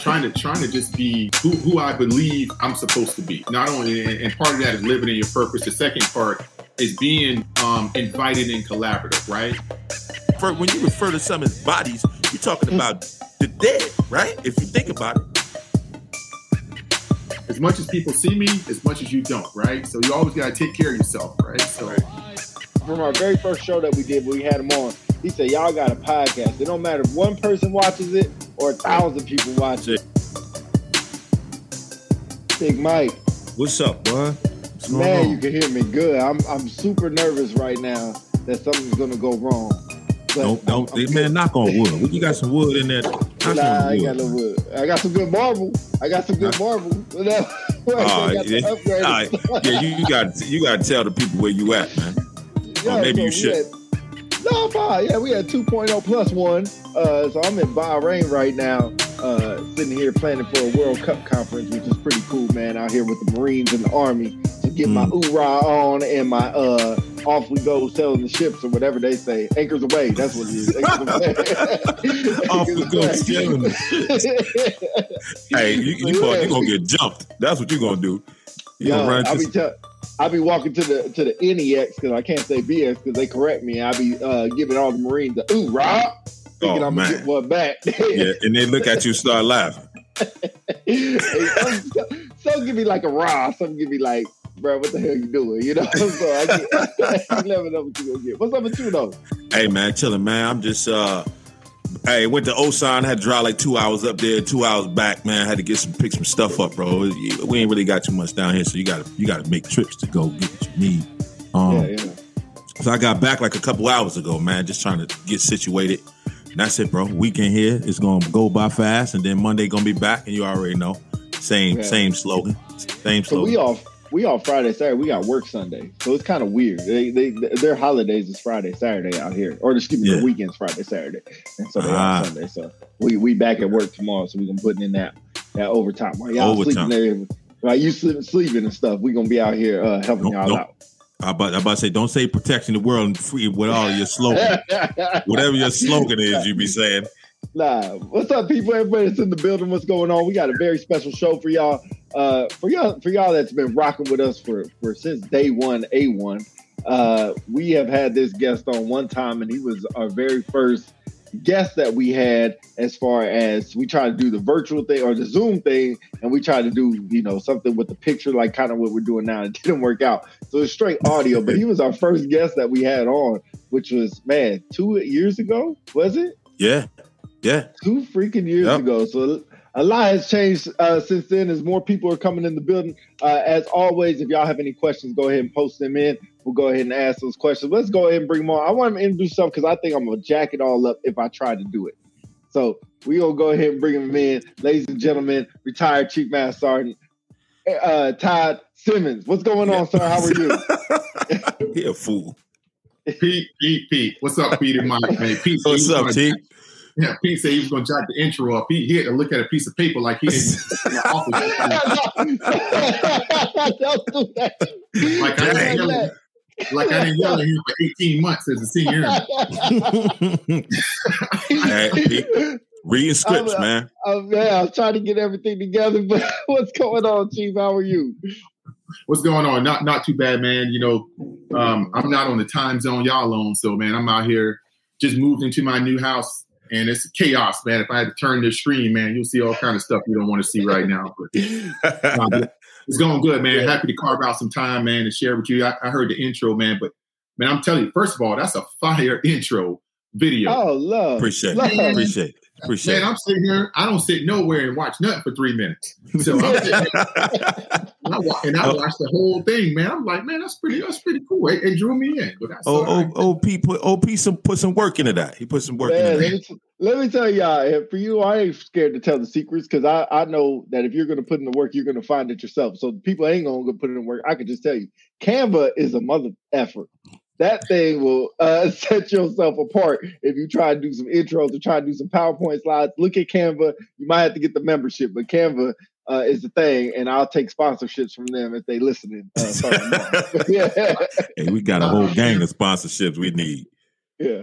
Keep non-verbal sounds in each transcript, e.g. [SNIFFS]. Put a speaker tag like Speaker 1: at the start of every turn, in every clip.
Speaker 1: Trying to trying to just be who, who I believe I'm supposed to be. Not only and, and part of that is living in your purpose. The second part is being um, invited and collaborative, right?
Speaker 2: For, when you refer to some as bodies, you're talking about the dead, right? If you think about it.
Speaker 1: As much as people see me, as much as you don't, right? So you always got to take care of yourself, right? So.
Speaker 3: From our very first show that we did, we had him on. He said, "Y'all got a podcast. It don't matter if one person watches it or a thousand people watch it." Big Mike.
Speaker 2: What's up, boy?
Speaker 3: Man, you can hear me good. I'm I'm super nervous right now that something's gonna go wrong.
Speaker 2: But don't don't I'm, I'm man, knock on wood. You got some wood in there. Knock
Speaker 3: nah, I got no wood. I got some good marble. I got some good marble. [LAUGHS]
Speaker 2: uh, yeah, yeah, you, you got you got to tell the people where you at, man. [LAUGHS] Yeah, or maybe so you should.
Speaker 3: No. Yeah, we had 2.0 plus one. Uh, so I'm in Bahrain right now, uh, sitting here planning for a World Cup conference, which is pretty cool, man. Out here with the Marines and the Army to get mm. my oorah on and my uh, off we go selling the ships or whatever they say. Anchors away. That's what it is. [LAUGHS]
Speaker 2: off we go selling [LAUGHS] Hey, you, you, yeah. gonna get jumped. That's what you're gonna do. You
Speaker 3: Yo, I'll be tell- I be walking to the to the NEX because I can't say BX because they correct me. I be uh, giving all the Marines the oorah, thinking oh, I'm gonna get one back. [LAUGHS]
Speaker 2: yeah, and they look at you, start laughing.
Speaker 3: some, some, give me like a raw, some give me like, bro, what the hell you doing? You know, [LAUGHS] so I, get, [LAUGHS] I never know what you gonna get. What's up with you though?
Speaker 2: Hey man, chilling man. I'm just uh Hey, went to Osan, had to drive like two hours up there, two hours back, man. Had to get some pick some stuff up, bro. We ain't really got too much down here, so you gotta you gotta make trips to go get what you need. Um, yeah, yeah. So I got back like a couple hours ago, man, just trying to get situated. And that's it, bro. Weekend here is gonna go by fast, and then Monday gonna be back, and you already know. Same, yeah. same slogan. Same slogan. So
Speaker 3: we off we off Friday, Saturday. We got work Sunday, so it's kind of weird. They, they their holidays is Friday, Saturday out here, or excuse me, yeah. the weekends Friday, Saturday, and so they ah. Sunday. So we we back at work tomorrow, so we gonna put in that that overtime. While y'all overtime. sleeping there, while you sleeping, sleeping and stuff, we gonna be out here uh, helping nope, y'all nope. out.
Speaker 2: I about, I about to say, don't say protecting the world and free with all your slogan. Whatever your slogan is, you be saying. [LAUGHS]
Speaker 3: Nah, what's up, people? Everybody that's in the building, what's going on? We got a very special show for y'all uh, for y'all for y'all that's been rocking with us for for since day one, a one. Uh, we have had this guest on one time, and he was our very first guest that we had. As far as we tried to do the virtual thing or the Zoom thing, and we tried to do you know something with the picture, like kind of what we're doing now. [LAUGHS] It didn't work out, so it's straight audio. but he was our first guest that we had on, which was man two years ago, was it?
Speaker 2: Yeah, yeah,
Speaker 3: two freaking years yep. ago. So a lot has changed uh, since then as more people are coming in the building. Uh, as always, if y'all have any questions, go ahead and post them in. We'll go ahead and ask those questions. Let's go ahead and bring them on. I want to introduce something because I think I'm going to jack it all up if I try to do it. So we going to go ahead and bring them in. Ladies and gentlemen, retired Chief Master Sergeant uh, Todd Simmons. What's going on, sir? How are
Speaker 2: you? [LAUGHS] he a fool.
Speaker 1: Pete, Pete, Pete. What's up, Pete and Mike? Man, Pete,
Speaker 2: What's up, Pete?
Speaker 1: Yeah, Pete said he was going to jot the intro up. He, he had to look at a piece of paper like he didn't. [LAUGHS] like I didn't yell at, like I didn't yell at him for 18 months as a senior.
Speaker 2: hey, reading scripts,
Speaker 3: I'm,
Speaker 2: man.
Speaker 3: I'm, yeah, I'm trying to get everything together, but [LAUGHS] what's going on, Chief? How are you?
Speaker 1: What's going on? Not not too bad, man. You know, um, I'm not on the time zone y'all on, so man, I'm out here. Just moved into my new house and it's chaos, man. If I had to turn this screen, man, you'll see all kind of stuff you don't want to see right now. But [LAUGHS] uh, it's going good, man. Happy to carve out some time, man, and share with you. I, I, heard the intro, man, but man, I'm telling you, first of all, that's a fire [LAUGHS] intro video.
Speaker 3: Oh, love,
Speaker 2: appreciate,
Speaker 3: love.
Speaker 2: it. appreciate. it. Appreciate
Speaker 1: Man, I'm sitting here. I don't sit nowhere and watch nothing for three minutes. So I'm sitting and, I, and I [LAUGHS] oh. watched the whole thing, man. I'm like, man, that's pretty. That's pretty cool. It, it drew me in. But
Speaker 2: oh, oh, OP put OP some put some work into that. He put some work man, into that.
Speaker 3: Let me tell y'all, for you, I ain't scared to tell the secrets because I, I know that if you're going to put in the work, you're going to find it yourself. So people ain't going to put in the work. I can just tell you, Canva is a mother effort that thing will uh, [LAUGHS] set yourself apart if you try to do some intros or try to do some PowerPoint slides. Look at Canva. You might have to get the membership, but Canva uh, is the thing, and I'll take sponsorships from them if they listening. Uh, [LAUGHS]
Speaker 2: yeah. [LAUGHS] hey, we got a whole gang of sponsorships we need.
Speaker 3: Yeah.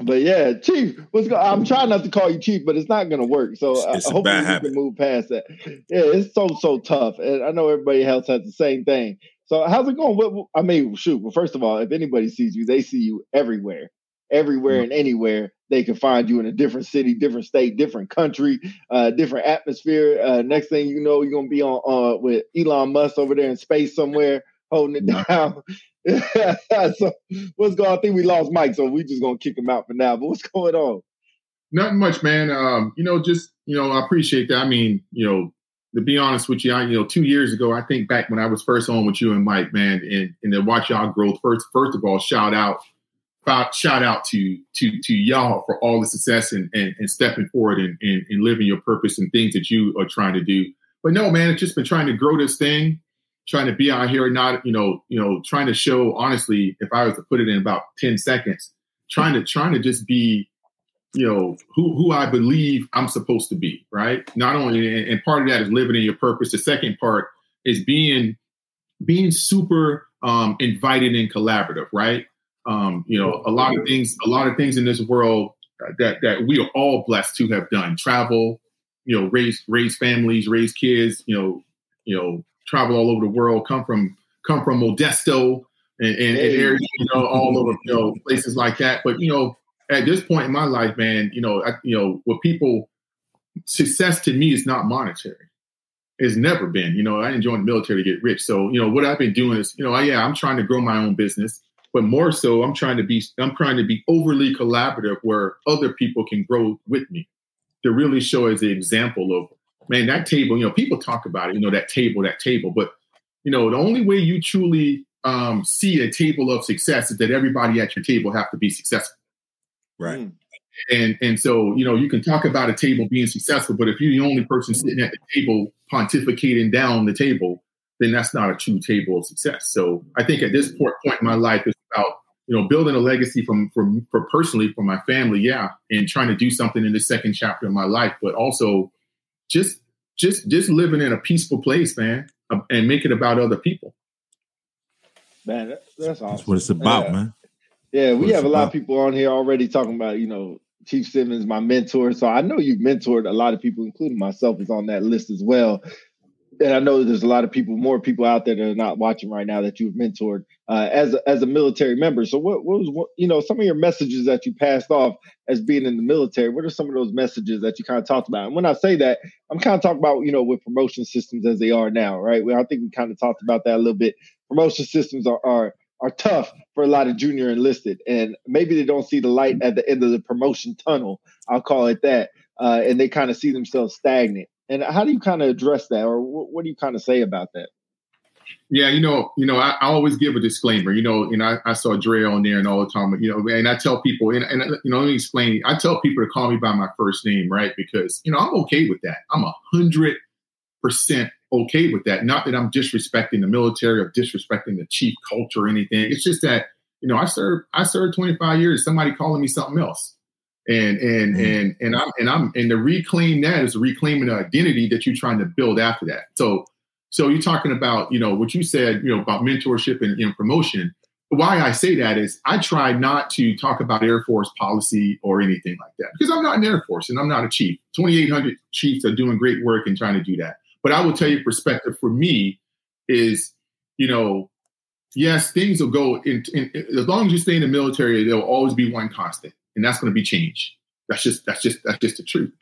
Speaker 3: But yeah, Chief, what's go- I'm trying not to call you Chief, but it's not going to work. So
Speaker 2: It's a
Speaker 3: hopefully
Speaker 2: bad
Speaker 3: we can move past that. Yeah, it's so so tough, and I know everybody else has the same thing. So how's it going? What, I mean, shoot. Well, first of all, if anybody sees you, they see you everywhere, everywhere
Speaker 2: Mm-hmm.
Speaker 3: and anywhere. They can find you in a different city, different state, different country, uh, different atmosphere. Uh, next thing you know, you're gonna be on uh, with Elon Musk over there in space somewhere, holding it
Speaker 1: Yeah. [LAUGHS]
Speaker 3: down. [LAUGHS] so what's going on? I think we lost Mike, so we just gonna kick him out for now. But what's [LAUGHS] going on?
Speaker 1: Nothing much, man. Um, you know, just you know, I appreciate that. I mean, you know, to be honest with you, I you know, two years ago, I think back when I was first on with you and Mike, man, and and to watch y'all growth. First, first of all, shout out, shout out to to to y'all for all the success and and, and stepping forward and, and and living your purpose and things that you are trying to do. But no, man, it's just been trying to grow this thing, trying to be out here, not you know, you know, trying to show honestly, if I was to put it in about ten seconds, trying to trying to just be you know who who I believe I'm supposed to be, right? Not only and part of that is living in your purpose. The second part is being being super um, invited and collaborative, right? Um, you know, a lot of things, a lot of things in this world that that we are all blessed to have done. Travel, you know, raise raise families, raise kids, you know, you know, travel all over the world. Come from come from Modesto and, and, and areas, you know, all over, you know, places like that. But you know, at this point in my life, man, you know, I, you know, what people success to me is not monetary. It's never been. You know, I didn't join the military to get rich. So, you know, what I've been doing is, you know, I, yeah, I'm trying to grow my own business, but more so, I'm trying to be, I'm trying to be overly collaborative where other people can grow with me to really show as an example of, man, that table. You know, people talk about it. You know, that table, that table, but you know, the only way you truly um, see a table of success is that everybody at your table have to be successful.
Speaker 2: Right.
Speaker 3: Mm.
Speaker 1: And and so you know you can talk about a table being successful, but if you're the only person sitting at the table pontificating down the table, then that's not a true table of success. So I think at this point point in my life, it's about you know building a legacy from from for personally for my family, yeah, and trying to do something in the second chapter of my life, but also just just just living in a peaceful place, man, uh, and make it about other people.
Speaker 3: Man, that, that's awesome.
Speaker 2: That's what it's about,
Speaker 3: Yeah.
Speaker 2: man.
Speaker 3: Yeah, we have a lot of people on here already talking about, you know, Chief Simmons, my mentor. So I know you've mentored a lot of people, including myself, is on that list as well. And I know there's a lot of people, more people out there that are not watching right now that you've mentored uh, as a, as a military member. So what, what was what, you know some of your messages that you passed off as being in the military? What are some of those messages that you kind of talked about? And when I say that, I'm kind of talking about you know with promotion systems as they are now, right? Well, I think we kind of talked about that a little bit. Promotion systems are are are tough for a lot of junior enlisted, and maybe they don't see the light at the end of the promotion tunnel. I'll call it that, uh, and they kind of see themselves stagnant. And how do you kind of address that, or what, what do you kind of say about that?
Speaker 1: Yeah, you know, you know, I, I always give a disclaimer. You know, and I, I saw Dre on there and all the time. You know, and I tell people, and, and you know, let me explain. I tell people to call me by my first name, right? Because you know, I'm okay with that. I'm a hundred percent okay with that. Not that I'm disrespecting the military or disrespecting the chief culture or anything. It's just that you know, I served I served 25 years. Somebody calling me something else, and and
Speaker 2: Mhm.
Speaker 1: and and I'm and I'm and to reclaim that is reclaiming the identity that you're trying to build after that. So. So you're talking about, you know, what you said, you know, about mentorship and, and promotion. Why I say that is I try not to talk about Air Force policy or anything like that because I'm not an Air Force and I'm not a chief. 2,800 chiefs are doing great work and trying to do that. But I will tell you, perspective for me is, you know, yes, things will go in, in, as long as you stay in the military, there will always be one constant, and that's going to be change. That's just that's just that's just the truth.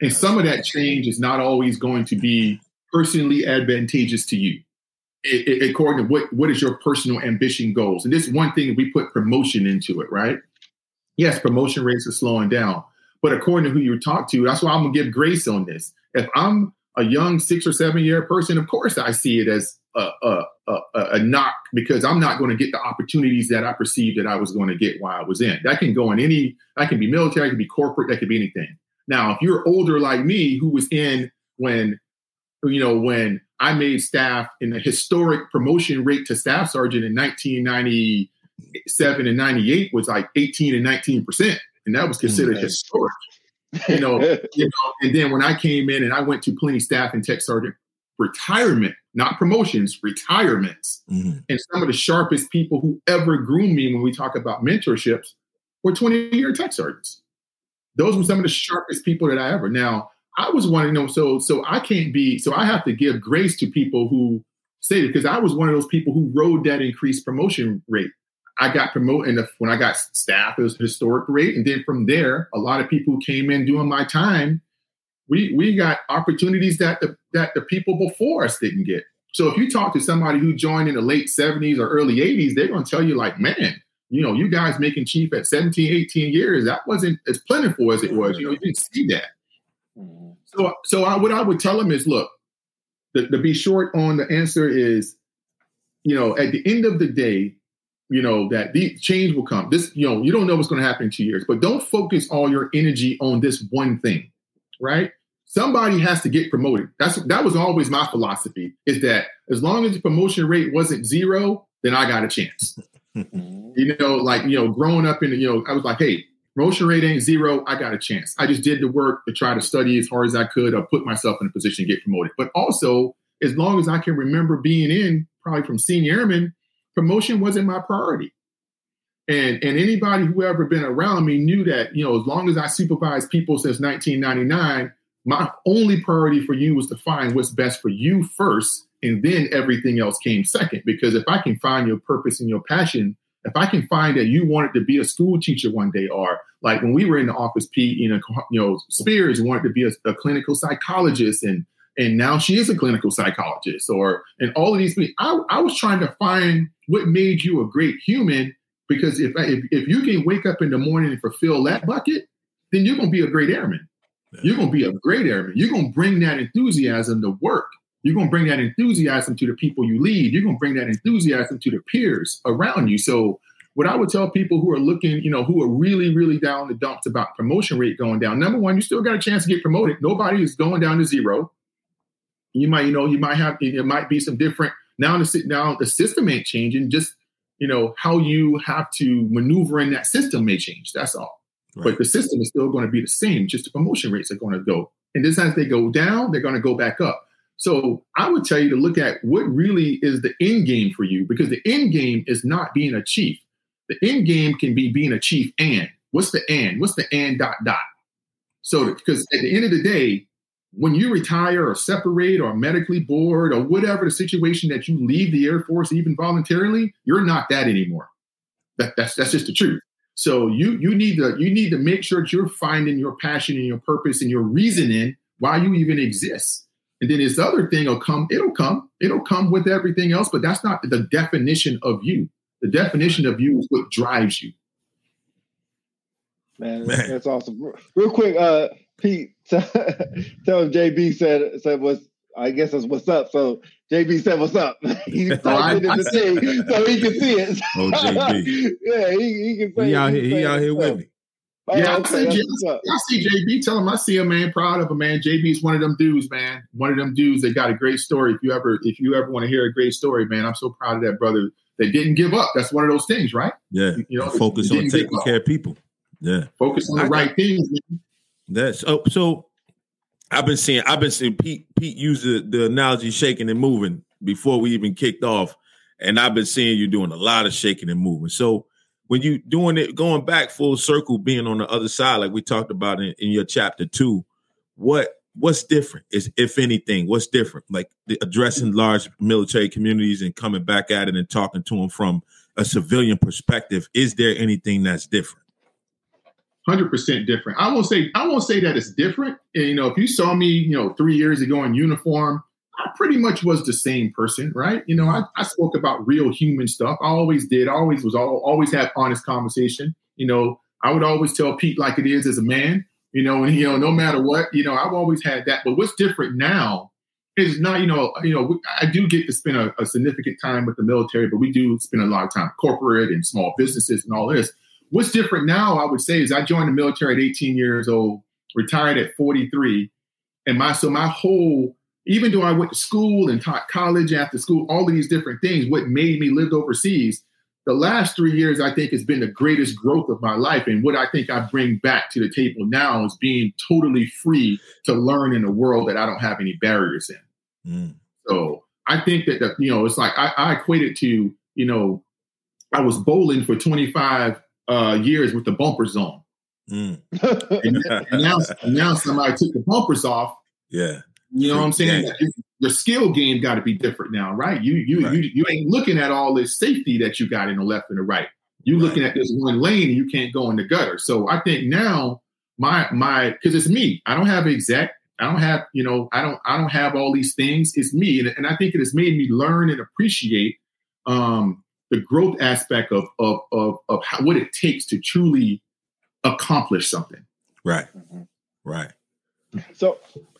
Speaker 1: And some of that change is not always going to be personally advantageous to you it, it, according to what what is your personal ambition goals and this one thing we put promotion into it right yes promotion rates are slowing down but according to who you talk to that's why i'm gonna give grace on this if i'm a young six or seven year person of course i see it as a, a, a, a knock because i'm not going to get the opportunities that i perceived that i was going to get while i was in that can go in any that can be military that can be corporate that could be anything now if you're older like me who was in when you know, when I made staff in the historic promotion rate to staff sergeant in 1997 and 98 was like 18 and 19 percent, and that was considered
Speaker 3: Mm.
Speaker 1: historic. [LAUGHS] You know, you know, and then when I came in and I went to plenty staff and tech sergeant retirement, not promotions, retirements,
Speaker 2: Mhm.
Speaker 1: and some of the sharpest people who ever groomed me when we talk about mentorships were 20 year tech sergeants. Those were some of the sharpest people that I ever. Now, I was one of them, so so I can't be, so I have to give grace to people who say it because I was one of those people who rode that increased promotion rate. I got promoted and when I got staff, it was historic rate. And then from there, a lot of people came in doing my time, we we got opportunities that the that the people before us didn't get. So if you talk to somebody who joined in the late 70s or early 80s, they're going to tell you like, man, you know, you guys making chief at 17, 18 years, that wasn't as plentiful as it was. You know, you didn't see that. Mm-hmm. So, so I, what I would tell them is, look, the, to be short on the answer is, you know, at the end of the day, you know that the change will come. This, you know, you don't know what's going to happen in two years, but don't focus all your energy on this one thing, right? Somebody has to get promoted. That's that was always my philosophy. Is that as long as the promotion rate wasn't zero, then I got a chance. [LAUGHS] you know, like you know, growing up in, you know, I was like, hey, promotion rate ain't zero. I got a chance. I just did the work to try to study as hard as I could or put myself in a position to get promoted. But also, as long as I can remember being in, probably from senior airman, promotion wasn't my priority. And and anybody who ever been around me knew that, you know, as long as I supervised people since 1999, my only priority for you was to find what's best for you first, and then everything else came second. Because if I can find your purpose and your passion, if I can find that you wanted to be a school teacher one day, or like when we were in the office, Pete, you know, you know, Spears wanted to be a, a clinical psychologist, and and now she is a clinical psychologist, or and all of these things. I, I was trying to find what made you a great human, because if if, if you can wake up in the morning and fulfill that bucket, then you're going to be a great airman. You're going to be a great airman. You're going to bring that enthusiasm to work. You're going to bring that enthusiasm to the people you lead. You're going to bring that enthusiasm to the peers around you. So, what I would tell people who are looking, you know, who are really, really down the dumps about promotion rate going down. Number one, you still got a chance to get promoted. Nobody is going down to zero. You might, you know, you might have, it might be some different. Now the now the system ain't changing. Just you know how you have to maneuver in that system may change. That's all. Right. But the system is still going to be the same. Just the promotion rates are going to go. And this as they go down, they're going to go back up. So I would tell you to look at what really is the end game for you, because the end game is not being a chief. The end game can be being a chief and. What's the and? What's the and dot dot? So because at the end of the day, when you retire or separate or medically board or whatever the situation that you leave the Air Force, even voluntarily, you're not that anymore. That, that's that's just the truth. So you you need to you need to make sure that you're finding your passion and your purpose and your reasoning why you even exist. And then this other thing will come, it'll come, it'll come with everything else, but that's not the definition of you. The definition of you is what drives you.
Speaker 3: Man, Man. that's awesome. Real quick, uh, Pete, [LAUGHS] tell him JB said said what's I guess that's what's up. So JB said, "What's up?" He's typing in the thing so he can see it. [LAUGHS] Oh, JB. [LAUGHS] yeah, he, he can say.
Speaker 2: He out here. He out here with me.
Speaker 1: Oh, yeah, okay, I, see, I see JB. Tell him I see a man. Proud of a man. JB's one of them dudes, man. One of them dudes that got a great story. If you ever, if you ever want to hear a great story, man, I'm so proud of that brother. That didn't give up. That's one of those things, right?
Speaker 2: Yeah. You know, focus on taking care of people. Yeah.
Speaker 1: Focus on the I right got, things. Man.
Speaker 2: That's oh, so I've been seeing I've been seeing Pete Pete use the, the analogy shaking and moving before we even kicked off. And I've been seeing you doing a lot of shaking and moving. So when you doing it, going back full circle, being on the other side, like we talked about in, in your chapter two, what what's different is if anything, what's different? Like addressing large military communities and coming back at it and talking to them from a civilian perspective. Is there anything that's different?
Speaker 1: Hundred percent different. I won't say I won't say that it's different. And, you know, if you saw me, you know, three years ago in uniform, I pretty much was the same person, right? You know, I, I spoke about real human stuff. I always did. I always was all, always had honest conversation. You know, I would always tell Pete like it is as a man. You know, and you know, no matter what, you know, I've always had that. But what's different now is not, you know, you know, I do get to spend a, a significant time with the military, but we do spend a lot of time corporate and small businesses and all this. What's different now, I would say, is I joined the military at 18 years old, retired at 43, and my so my whole even though I went to school and taught college after school, all of these different things, what made me live overseas, the last three years, I think, has been the greatest growth of my life. And what I think I bring back to the table now is being totally free to learn in a world that I don't have any barriers in. Mm. So I think that, the, you know, it's like I, I equate it to, you know, I was bowling for 25 uh, years with the bumpers on. Mm. and, [LAUGHS] and now, now somebody took the bumpers off.
Speaker 2: Yeah.
Speaker 1: You know what I'm saying? The skill game got to be different now, right? You you right. you you ain't looking at all this safety that you got in the left and the right. You right. looking at this one lane and you can't go in the gutter. So I think now my my because it's me. I don't have exact. I don't have you know. I don't I don't have all these things. It's me, and, and I think it has made me learn and appreciate um, the growth aspect of of of, of how, what it takes to truly accomplish something.
Speaker 2: Right. Mm-hmm. Right.
Speaker 3: So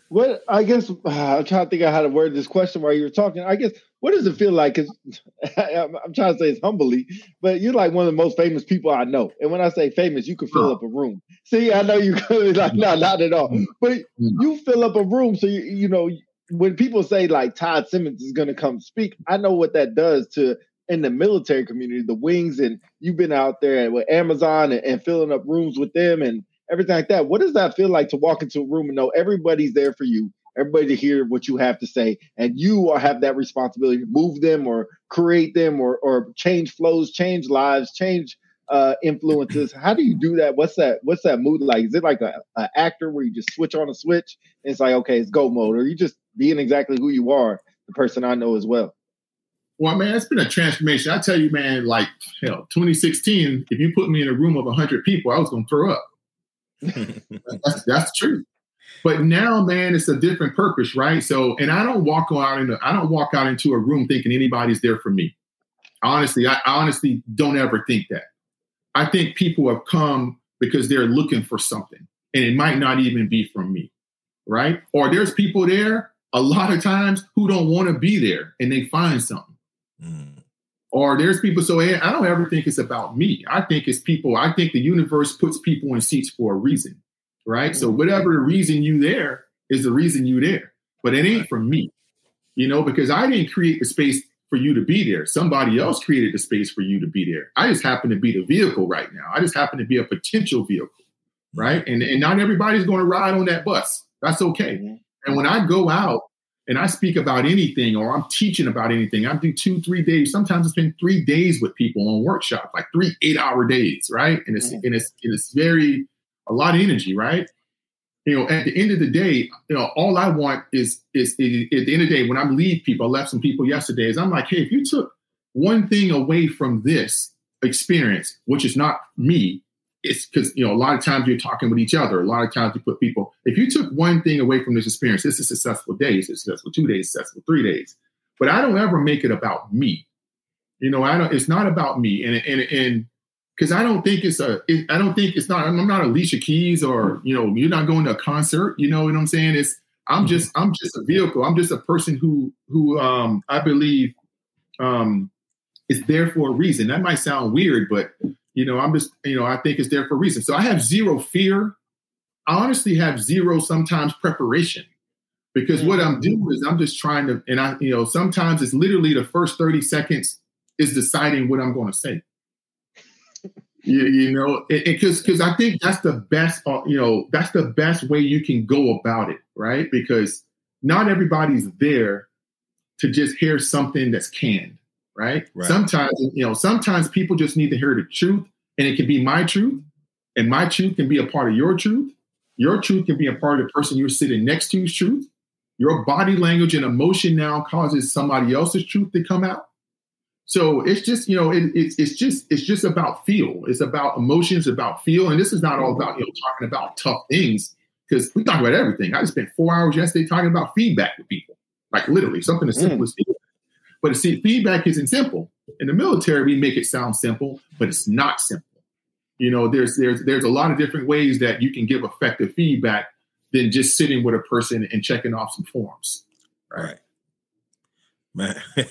Speaker 3: what I guess uh, [SIGHS] I'm trying to think of how to word this question while you were talking. I guess what does it feel like? Because [LAUGHS] I'm trying to say it's humbly, but you're like one of the most famous people I know. And when I say famous, you can fill up a room. See, I know you [LAUGHS] could like no, not at all, but you fill up a room. So you you know when people say like Todd Simmons is going to come speak, I know what that does to in the military community, the wings, and you've been out there with Amazon and, and filling up rooms with them and everything like that. What does that feel like to walk into a room and know everybody's there for you, everybody to hear what you have to say, and you have that responsibility to move them or create them or or change flows, change lives, change uh, influences. How do you do that? What's that? What's that mood like? Is it like a, a, actor where you just switch on a switch and it's like okay, it's go mode, or you just being exactly who you are, the person I know as well?
Speaker 1: Well, man, it's been a transformation. I tell you, man, like hell, 2016, if you put me in a room of 100 people, I was going to throw up [LAUGHS] that's, that's true. But now, man, it's a different purpose, right? So, and I don't walk out into I don't walk out into a room thinking anybody's there for me. Honestly, I, I honestly don't ever think that. I think people have come because they're looking for something, and it might not even be from me, right? Or there's people there a lot of times who don't want to be there, and they find something. Mm. Or there's people, so I don't ever think it's about me. I think it's people. I think the universe puts people in seats for a reason, right? So whatever the reason you there is the reason you there, but it ain't for me, you know, because I didn't create the space for you to be there. Somebody else created the space for you to be there. I just happen to be the vehicle right now. I just happen to be a potential vehicle, right? And and not everybody's going to ride on that bus. That's okay. Mm-hmm. And when I go out and I speak about anything or I'm teaching about anything, I do two, three days. Sometimes I spend three days with people on workshop, like three eight-hour days, right? And it's mm-hmm. and it's and it's very a lot of energy, right? You know, at the end of the day, you know, all I want is is, is at the end of the day when I leave people, I left some people yesterday, is I'm like, hey, if you took one thing away from this experience, which is not me, it's because you know a lot of times you're talking with each other. A lot of times you put people. If you took one thing away from this experience, this is a successful day, it's a successful two days, successful three days. But I don't ever make it about me. You know, I don't. It's not about me, and and and because I don't think it's a. It, I don't think it's not. I'm not Alicia Keys, or you know, you're not going to a concert. You know what I'm saying? It's I'm mm-hmm. just I'm just a vehicle. I'm just a person who who um I believe um is there for a reason. That might sound weird, but you know, I'm just, you know, I think it's there for a reason. So I have zero fear. I honestly have zero sometimes preparation because what I'm doing is I'm just trying to, and I, you know, sometimes it's literally the first 30 seconds is deciding what I'm going to say. [LAUGHS] you, you know, because because I think that's the best, uh, you know, that's the best way you can go about it, right? Because not everybody's there to just hear something that's canned right? right? Sometimes, you know, sometimes people just need to hear the truth, and it can be my truth, and my truth can be a part of your truth. Your truth can be a part of the person you're sitting next to's truth. Your body language and emotion now causes somebody else's truth to come out. So it's just, you know, it, it's it's just it's just about feel. It's about emotions, about feel, and this is not all about you know talking about tough things because we talk about everything. I just spent four hours yesterday talking about feedback with people, like literally something as simple mm. as feedback. But see, feedback isn't simple. In the military, we make it sound simple, but it's not simple. You know, there's there's there's a lot of different ways that you can give effective feedback than just sitting with a person and checking off some forms. Right. right.
Speaker 2: Man, [LAUGHS]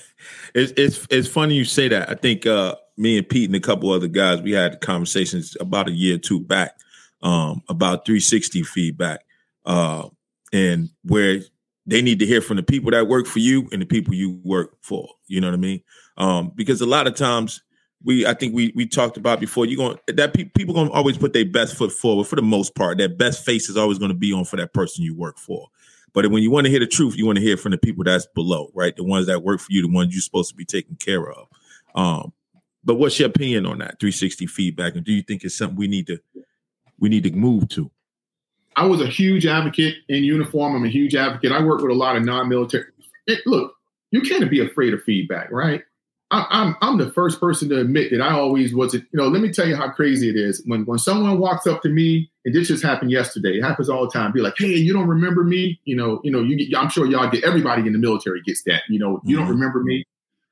Speaker 2: it's it's it's funny you say that. I think uh, me and Pete and a couple other guys we had conversations about a year or two back um, about 360 feedback uh, and where they need to hear from the people that work for you and the people you work for. You know what I mean? Um, because a lot of times we, I think we we talked about before. You going that pe- people gonna always put their best foot forward for the most part. Their best face is always going to be on for that person you work for. But when you want to hear the truth, you want to hear from the people that's below, right? The ones that work for you, the ones you're supposed to be taking care of. Um, but what's your opinion on that 360 feedback? And do you think it's something we need to we need to move to?
Speaker 1: I was a huge advocate in uniform. I'm a huge advocate. I work with a lot of non-military. It, look, you can't be afraid of feedback, right? I, I'm I'm the first person to admit that I always was. It you know, let me tell you how crazy it is when when someone walks up to me, and this just happened yesterday. It happens all the time. Be like, hey, you don't remember me? You know, you know, you. I'm sure y'all get everybody in the military gets that. You know, you mm-hmm. don't remember me.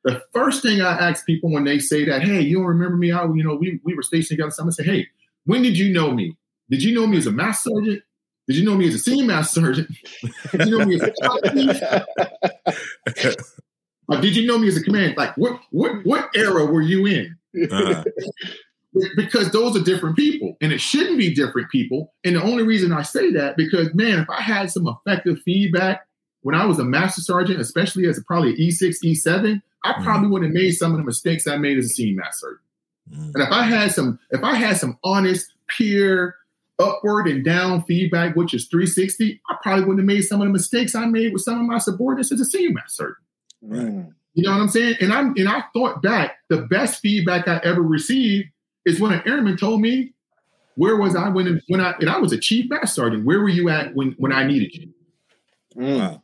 Speaker 1: The first thing I ask people when they say that, hey, you don't remember me? I, you know, we we were stationed together. Someone say, hey, when did you know me? Did you know me as a master sergeant? Did you know me as a senior master sergeant? [LAUGHS] Did you know me as a [LAUGHS] or did you know me as a command? Like what what what era were you in? Uh-huh. [LAUGHS] because those are different people, and it shouldn't be different people. And the only reason I say that because man, if I had some effective feedback when I was a master sergeant, especially as a, probably an E6, E7, I mm-hmm. probably would have made some of the mistakes I made as a senior master. Mm. And if I had some, if I had some honest peer upward and down feedback, which is 360, I probably wouldn't have made some of the mistakes I made with some of my subordinates as a senior master. Right. You know what I'm saying? And I'm and I thought back, the best feedback I ever received is when an airman told me, where was I when when I and I was a chief master sergeant, where were you at when when I needed you? Mm. Wow.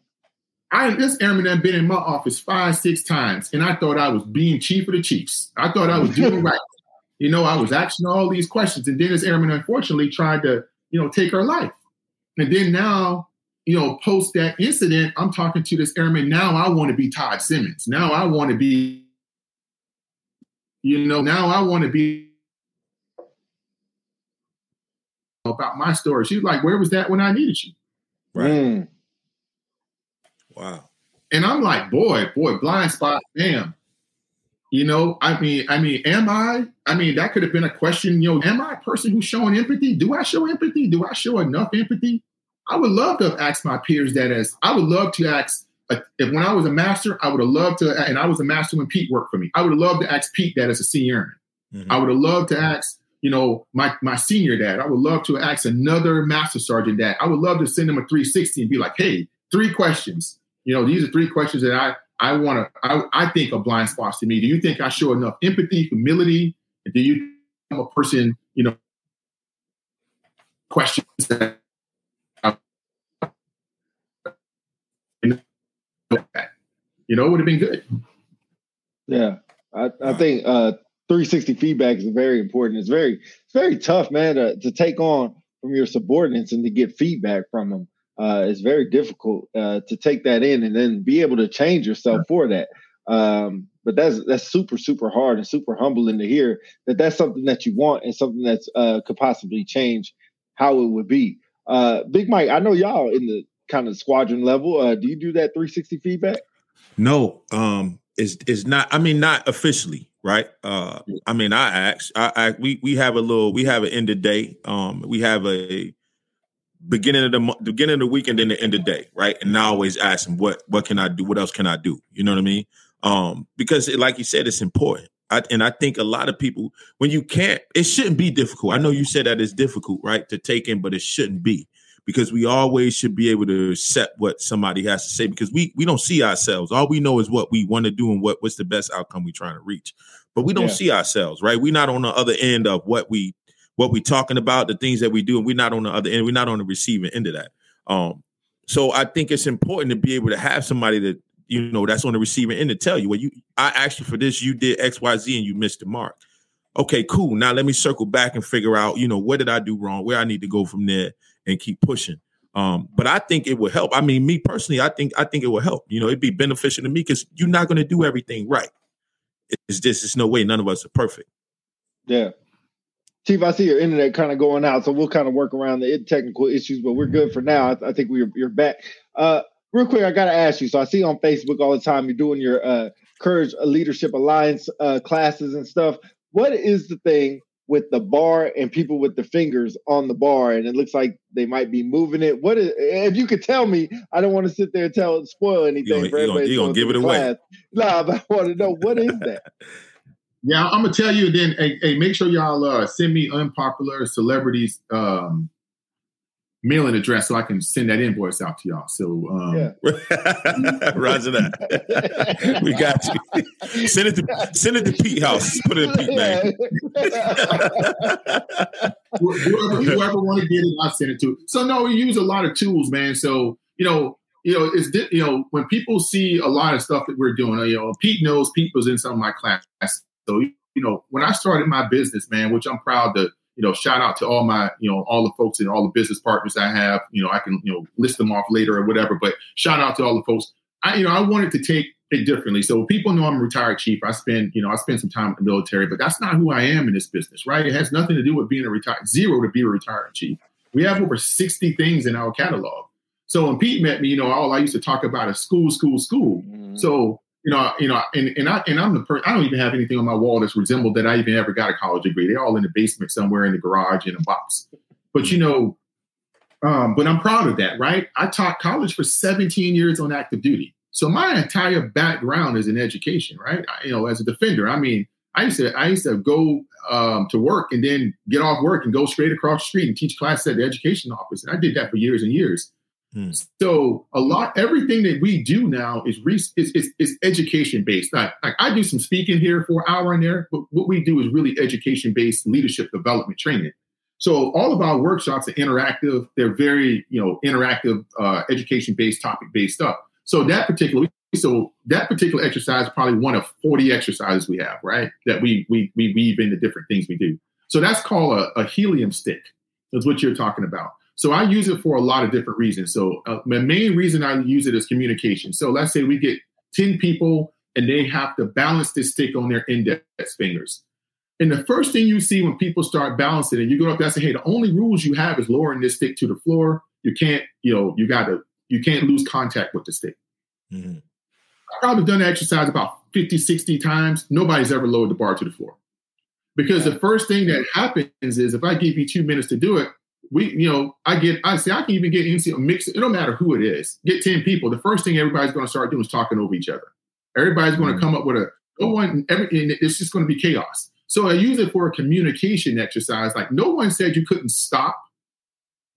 Speaker 1: I this airman had been in my office five, six times, and I thought I was being chief of the chiefs. I thought I was doing [LAUGHS] right you know, I was asking all these questions. And then this Airman unfortunately tried to, you know, take her life. And then now, you know, post that incident, I'm talking to this airman. Now I want to be Todd Simmons. Now I want to be, you know, now I want to be about my story. She's like, where was that when I needed you?
Speaker 2: Right. Mm. Wow.
Speaker 1: And I'm like, boy, boy, blind spot, damn. You know, I mean, I mean, am I? I mean, that could have been a question. You know, am I a person who's showing empathy? Do I show empathy? Do I show enough empathy? I would love to ask my peers that as I would love to ask uh, if when I was a master, I would have loved to, and I was a master when Pete worked for me. I would have loved to ask Pete that as a senior. Mm-hmm. I would have loved to ask, you know, my my senior dad. I would love to ask another master sergeant dad. I would love to send him a 360 and be like, hey, three questions. You know, these are three questions that I I want to, I, I think of blind spots to me. Do you think I show enough empathy, humility? Do you, I'm a person, you know, questions that you know, it would have been good.
Speaker 3: Yeah. I, I think uh 360 feedback is very important. It's very, it's very tough, man, to, to take on from your subordinates and to get feedback from them uh, it's very difficult uh, to take that in and then be able to change yourself for that. Um, but that's that's super super hard and super humbling to hear that that's something that you want and something that's uh, could possibly change how it would be. Uh, Big Mike, I know y'all in the kind of squadron level. Uh, do you do that 360 feedback?
Speaker 2: No, um, it's it's not. I mean, not officially, right? Uh, I mean, I ask. I, I we we have a little. We have an end of day. Um, we have a beginning of the beginning of the week and then the end of the day, right? And I always ask him, what what can I do? What else can I do? You know what I mean? Um, because it, like you said, it's important. I, and I think a lot of people, when you can't, it shouldn't be difficult. I know you said that it's difficult, right, to take in, but it shouldn't be because we always should be able to accept what somebody has to say because we we don't see ourselves. All we know is what we want to do and what what's the best outcome we're trying to reach. But we don't yeah. see ourselves, right? We're not on the other end of what we what we're talking about, the things that we do, and we're not on the other end, we're not on the receiving end of that. Um, so I think it's important to be able to have somebody that you know that's on the receiving end to tell you, well, you I asked you for this, you did X, Y, Z, and you missed the mark. Okay, cool. Now let me circle back and figure out, you know, what did I do wrong, where I need to go from there, and keep pushing. Um, but I think it will help. I mean, me personally, I think I think it will help. You know, it'd be beneficial to me because you're not going to do everything right. It's just, it's no way. None of us are perfect.
Speaker 3: Yeah. Chief, I see your internet kind of going out, so we'll kind of work around the technical issues, but we're good for now. I, I think we're you're back. Uh, real quick, I got to ask you. So I see on Facebook all the time you're doing your uh, Courage Leadership Alliance uh, classes and stuff. What is the thing with the bar and people with the fingers on the bar, and it looks like they might be moving it? What is? If you could tell me, I don't want to sit there and tell spoil anything
Speaker 2: you for everybody. You gonna give it away?
Speaker 3: Nah, but I want to know what is that. [LAUGHS]
Speaker 1: Yeah, I'm gonna tell you. Then, hey, hey make sure y'all uh, send me unpopular celebrities um, mailing address so I can send that invoice out to y'all. So um, yeah. [LAUGHS]
Speaker 2: Roger that. [LAUGHS] we got you. Send it to send it to Pete House. Put it in Pete man. [LAUGHS]
Speaker 1: whoever, whoever want to get it, I send it to. So no, we use a lot of tools, man. So you know, you know, it's you know when people see a lot of stuff that we're doing. You know, Pete knows Pete was in some of my class. So you know, when I started my business, man, which I'm proud to you know, shout out to all my, you know, all the folks and all the business partners I have. You know, I can, you know, list them off later or whatever, but shout out to all the folks. I, you know, I wanted to take it differently. So people know I'm a retired chief. I spend, you know, I spend some time in the military, but that's not who I am in this business, right? It has nothing to do with being a retired, zero to be a retired chief. We have over 60 things in our catalog. So when Pete met me, you know, all I used to talk about is school, school, school. Mm-hmm. So you know, you know, and, and I and I'm the person. I don't even have anything on my wall that's resembled that I even ever got a college degree. They're all in the basement somewhere in the garage in a box. But you know, um, but I'm proud of that, right? I taught college for 17 years on active duty, so my entire background is in education, right? I, you know, as a defender, I mean, I used to I used to go um, to work and then get off work and go straight across the street and teach class at the education office, and I did that for years and years. Hmm. So a lot, everything that we do now is re, is, is, is education based. Like, I do some speaking here for an hour and there, but what we do is really education based leadership development training. So all of our workshops are interactive. They're very, you know, interactive, uh, education based, topic based stuff. So that particular, so that particular exercise is probably one of 40 exercises we have, right? That we we we weave into different things we do. So that's called a, a helium stick. That's what you're talking about. So I use it for a lot of different reasons. So uh, my main reason I use it is communication. So let's say we get 10 people and they have to balance this stick on their index fingers. And the first thing you see when people start balancing it, you go up there and say, hey, the only rules you have is lowering this stick to the floor. You can't, you know, you gotta, you can't lose contact with the stick. Mm-hmm. I've probably done the exercise about 50, 60 times. Nobody's ever lowered the bar to the floor. Because the first thing that happens is if I give you two minutes to do it, we, you know, I get, I say, I can even get into a mix. It don't matter who it is. Get 10 people. The first thing everybody's going to start doing is talking over each other. Everybody's going to mm-hmm. come up with a, no one, everything, it's just going to be chaos. So I use it for a communication exercise. Like no one said you couldn't stop,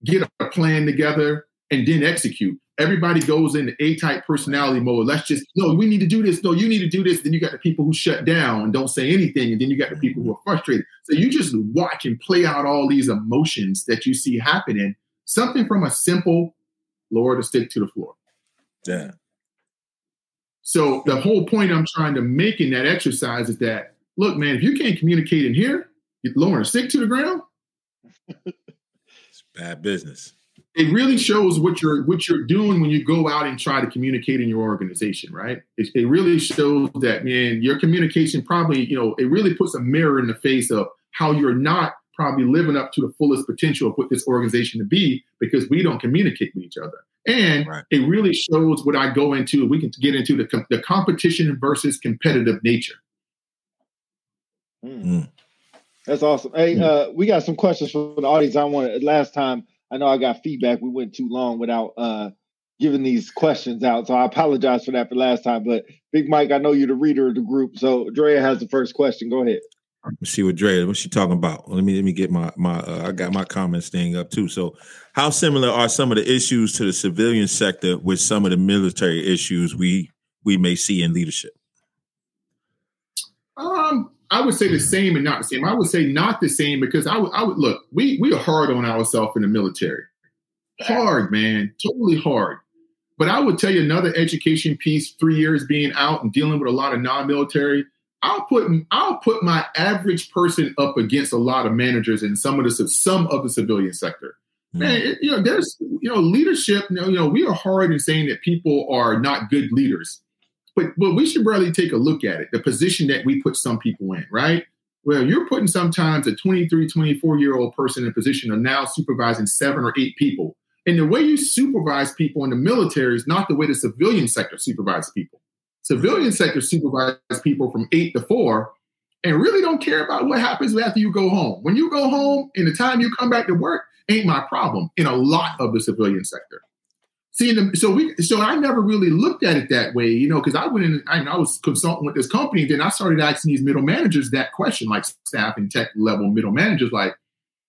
Speaker 1: get a plan together, and then execute everybody goes into A type personality mode. Let's just, no, we need to do this. No, you need to do this. Then you got the people who shut down and don't say anything. And then you got the people who are frustrated. So you just watch and play out all these emotions that you see happening. Something from a simple lower the stick to the floor.
Speaker 2: Yeah.
Speaker 1: So the whole point I'm trying to make in that exercise is that, look, man, if you can't communicate in here, you're lower a stick to the ground. [LAUGHS]
Speaker 2: it's bad business
Speaker 1: it really shows what you're what you're doing when you go out and try to communicate in your organization, right? It, it, really shows that man, your communication probably, you know, it really puts a mirror in the face of how you're not probably living up to the fullest potential of what this organization to be because we don't communicate with each other. And right. it really shows what I go into. We can get into the, the competition versus competitive nature.
Speaker 3: Mm. That's awesome. Hey, mm. uh, we got some questions from the audience. I wanted last time I know I got feedback. We went too long without uh, giving these questions out, so I apologize for that for last time. But Big Mike, I know you're the reader of the group, so Drea has the first question. Go ahead.
Speaker 2: Let's see what Drea, what's she talking about? Let me let me get my my uh, I got my comments thing up too. So, how similar are some of the issues to the civilian sector with some of the military issues we we may see in leadership?
Speaker 1: I would say the same and not the same. I would say not the same because I would, I would look, we we are hard on ourselves in the military. Hard, man, totally hard. But I would tell you another education piece, three years being out and dealing with a lot of non-military. I'll put I'll put my average person up against a lot of managers in some of the some of the civilian sector. Mm. Man, it, you know, there's you know leadership. You know, you know, we are hard in saying that people are not good leaders. But but we should really take a look at it, the position that we put some people in, right? Well, you're putting sometimes a 23, 24 year old person in a position of now supervising seven or eight people. And the way you supervise people in the military is not the way the civilian sector supervises people. Civilian sector supervises people from eight to four and really don't care about what happens after you go home. When you go home and the time you come back to work ain't my problem in a lot of the civilian sector. See, so we, so I never really looked at it that way, you know, because I went in, I, I, was consulting with this company. Then I started asking these middle managers that question, like staff and tech level middle managers, like,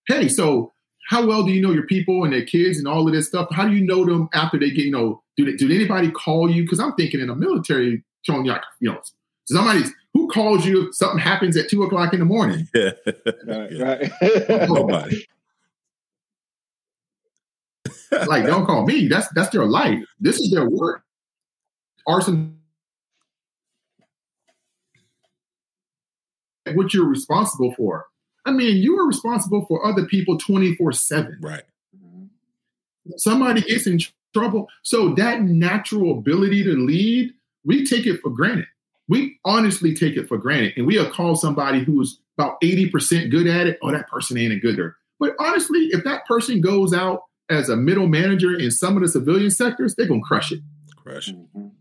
Speaker 1: hey, so how well do you know your people and their kids and all of this stuff? How do you know them after they get, you know, do they, did anybody call you? Because I'm thinking in the military, Tony, you know, somebody who calls you if something happens at two o'clock in the morning. [LAUGHS]
Speaker 2: Yeah.
Speaker 3: Right, right. [LAUGHS]
Speaker 2: Nobody.
Speaker 1: Like, don't call me. That's that's their life. This is their work. Arson, what you're responsible for. I mean, you are responsible for other people 24 7.
Speaker 2: Right.
Speaker 1: Somebody gets in trouble. So that natural ability to lead, we take it for granted. We honestly take it for granted. And we'll call somebody who's about 80% good at it. Oh, that person ain't a gooder. But honestly, if that person goes out as a middle manager in some of the civilian sectors, they're gonna crush it.
Speaker 2: Crush. it.
Speaker 3: Mhm.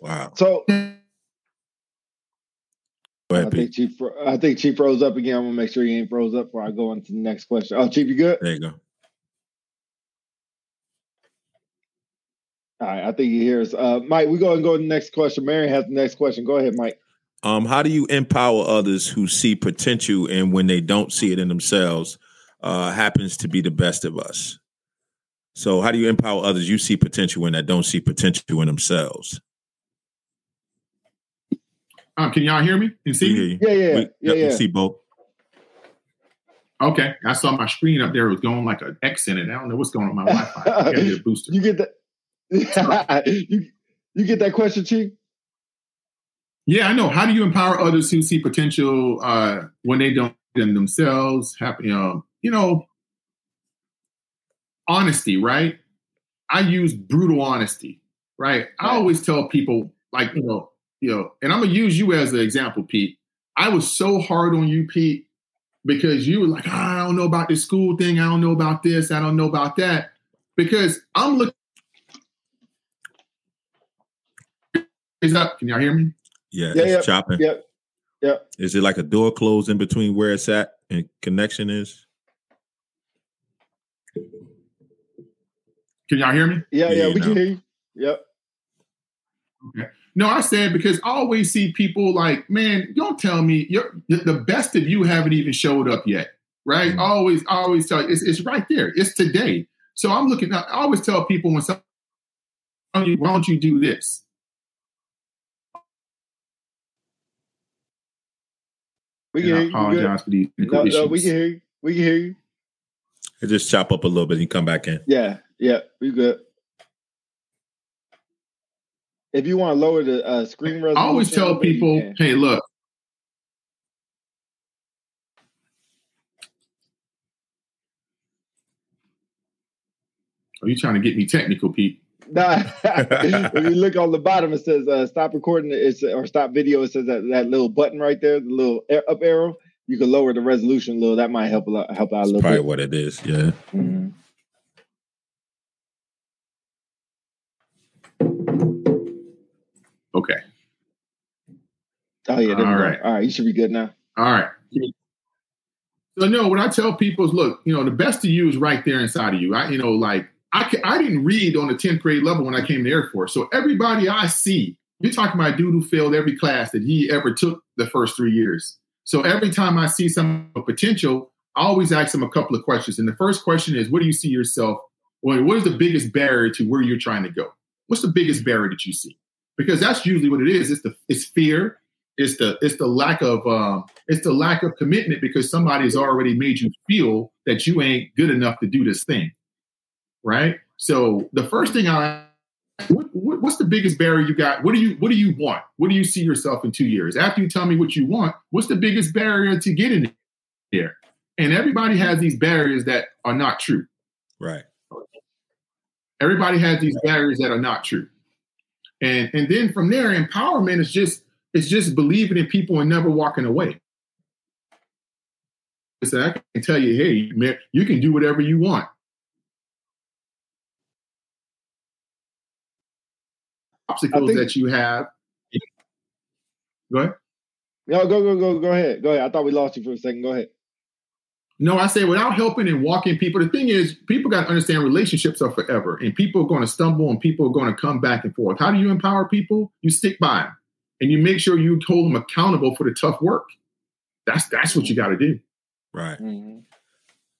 Speaker 2: Wow.
Speaker 3: So
Speaker 2: Go
Speaker 3: I think
Speaker 2: Pete.
Speaker 3: Chief. I think Chief froze up again. I'm gonna make sure he ain't froze up before I go on to the next question. Oh, Chief, you good?
Speaker 2: There you go.
Speaker 3: All right, I think he hears. Uh, Mike, we go and go to the next question. Mary has the next question. Go ahead, Mike.
Speaker 2: Um, how do you empower others who see potential and when they don't see it in themselves, uh, happens to be the best of us? So, how do you empower others you see potential when that don't see potential in themselves?
Speaker 1: Um, can y'all hear me and
Speaker 2: We
Speaker 1: see
Speaker 2: hear
Speaker 1: me?
Speaker 2: you.
Speaker 3: Yeah, yeah,
Speaker 2: We-
Speaker 3: yeah,
Speaker 2: yep, we
Speaker 3: yeah.
Speaker 2: see both.
Speaker 1: Okay. I saw my screen up there It was going like an X in it. I don't know what's going on with my Wi-Fi. [LAUGHS] I gotta get a booster.
Speaker 3: You get that? [LAUGHS] you you get that question, Chief?
Speaker 1: Yeah, I know. How do you empower others who see potential uh, when they don't in themselves? Happy, you know, you know, honesty, right? I use brutal honesty, right? I always tell people, like, you know, you know, and I'm gonna use you as an example, Pete. I was so hard on you, Pete, because you were like, "Ah, I don't know about this school thing. I don't know about this. I don't know about that. Because I'm looking. Is up? Can y'all hear me?
Speaker 2: Yeah,
Speaker 3: Yeah,
Speaker 2: it's
Speaker 3: yeah,
Speaker 2: chopping.
Speaker 3: Yep. Yep.
Speaker 2: Is it like a door closed in between where it's at and connection is?
Speaker 1: Can y'all hear me?
Speaker 3: Yeah,
Speaker 2: Yeah,
Speaker 3: yeah, we
Speaker 2: know.
Speaker 3: can hear you. Yep. Okay.
Speaker 1: No, I said because I always see people like, man, don't tell me you're, the the best of you haven't even showed up yet, right?
Speaker 2: Mhm.
Speaker 1: I always, I always tell you, it's, it's right there. It's today. So I'm looking. I always tell people when some, why don't you do this?
Speaker 3: We can
Speaker 1: And I
Speaker 3: hear you. You
Speaker 1: apologize for these
Speaker 3: No, no, we can hear you. We can hear you.
Speaker 2: It just chop up a little bit and come back in.
Speaker 3: Yeah, yeah, we good. If you want to lower the uh, screen resolution,
Speaker 1: I always tell people, hey, look. Are you trying to get me technical, Pete? [LAUGHS]
Speaker 3: Nah, [LAUGHS] if you look on the bottom, it says uh, "stop recording" it's, or "stop video." It says that, that little button right there, the little a- up arrow. You can lower the resolution a little. That might help a lot, help out a
Speaker 2: That's
Speaker 3: little
Speaker 2: probably
Speaker 3: bit.
Speaker 2: what it is. Yeah.
Speaker 3: Mhm.
Speaker 1: Okay.
Speaker 3: Oh yeah, there we
Speaker 1: All
Speaker 3: go.
Speaker 1: right.
Speaker 3: All right, you should be good now.
Speaker 1: All right. So no, what I tell people is, look, you know, the best of you is right there inside of you. I, you know, like I, ca- I didn't read on the 10th grade level when I came to Air Force. So everybody I see, you're talking about a dude who failed every class that he ever took the first three years. So every time I see some potential, I always ask them a couple of questions. And the first question is, what do you see yourself? Well, what is the biggest barrier to where you're trying to go? What's the biggest barrier that you see? Because that's usually what it is. It's the it's fear. It's the it's the lack of um, it's the lack of commitment because somebody has already made you feel that you ain't good enough to do this thing, right? So the first thing I what, what, what's the biggest barrier you got? What do you what do you want? What do you see yourself in two years? After you tell me what you want, what's the biggest barrier to get in there? And everybody has these barriers that are not true.
Speaker 2: Right.
Speaker 1: Everybody has these barriers that are not true. And and then from there, empowerment is just it's just believing in people and never walking away. So I can tell you, hey, man, you can do whatever you want. Obstacles
Speaker 3: think-
Speaker 1: that you have. Go ahead.
Speaker 3: No, go go go go ahead. Go ahead. I thought we lost you for a second. Go ahead.
Speaker 1: No, I say without helping and walking people. The thing is, people got to understand relationships are forever, and people are going to stumble, and people are going to come back and forth. How do you empower people? You stick by them, and you make sure you hold them accountable for the tough work. That's that's what you got to do.
Speaker 2: Right.
Speaker 3: Mhm.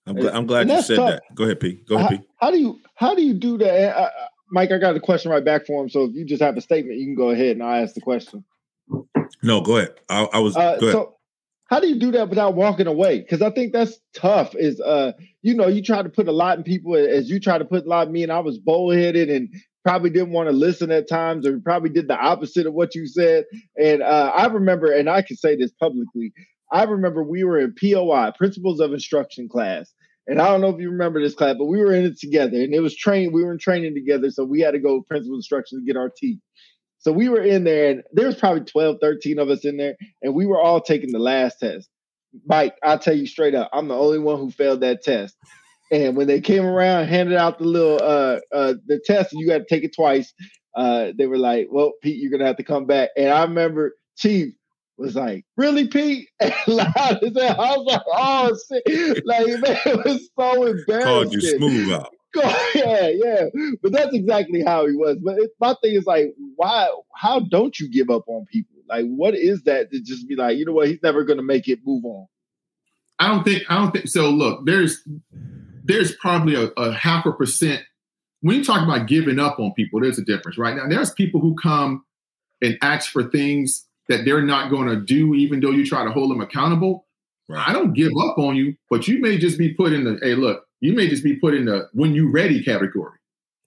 Speaker 2: I'm glad, I'm glad you said tough. that. Go ahead, P. Go ahead,
Speaker 3: how,
Speaker 2: P.
Speaker 3: How do you how do you do that, uh, Mike? I got a question right back for him. So if you just have a statement, you can go ahead and I ask the question.
Speaker 2: No, go ahead. I, I was. Uh, so
Speaker 3: how do you do that without walking away? Because I think that's tough. Is uh, you know, you try to put a lot in people as you try to put a lot in me, and I was bullheaded and probably didn't want to listen at times, or probably did the opposite of what you said. And uh, I remember, and I can say this publicly. I remember we were in POI, Principles of Instruction class. And I don't know if you remember this class, but we were in it together and it was trained. We were in training together. So we had to go principal instruction to get our teeth. So we were in there and there was probably 12, 13 of us in there. And we were all taking the last test. Mike, I'll tell you straight up, I'm the only one who failed that test. And when they came around, handed out the little uh uh the test, and you got to take it twice. Uh, they were like, "Well, Pete, you're gonna have to come back." And I remember Chief was like, "Really, Pete?" [LAUGHS] And loud as hell. I was like, "Oh shit!" Like man, it was so embarrassing.
Speaker 2: Called you smooth out. [LAUGHS]
Speaker 3: yeah, yeah. But that's exactly how he was. But it, my thing is like, why? How don't you give up on people? Like, what is that to just be like, you know what? He's never going to make it. Move on.
Speaker 1: I don't think. I don't think so. Look, there's there's probably a, a half a percent. When you talk about giving up on people, there's a difference, right? Now, there's people who come and ask for things that they're not going to do, even though you try to hold them accountable. Right. I don't give up on you, but you may just be put in the hey, look, you may just be put in the when you ready category,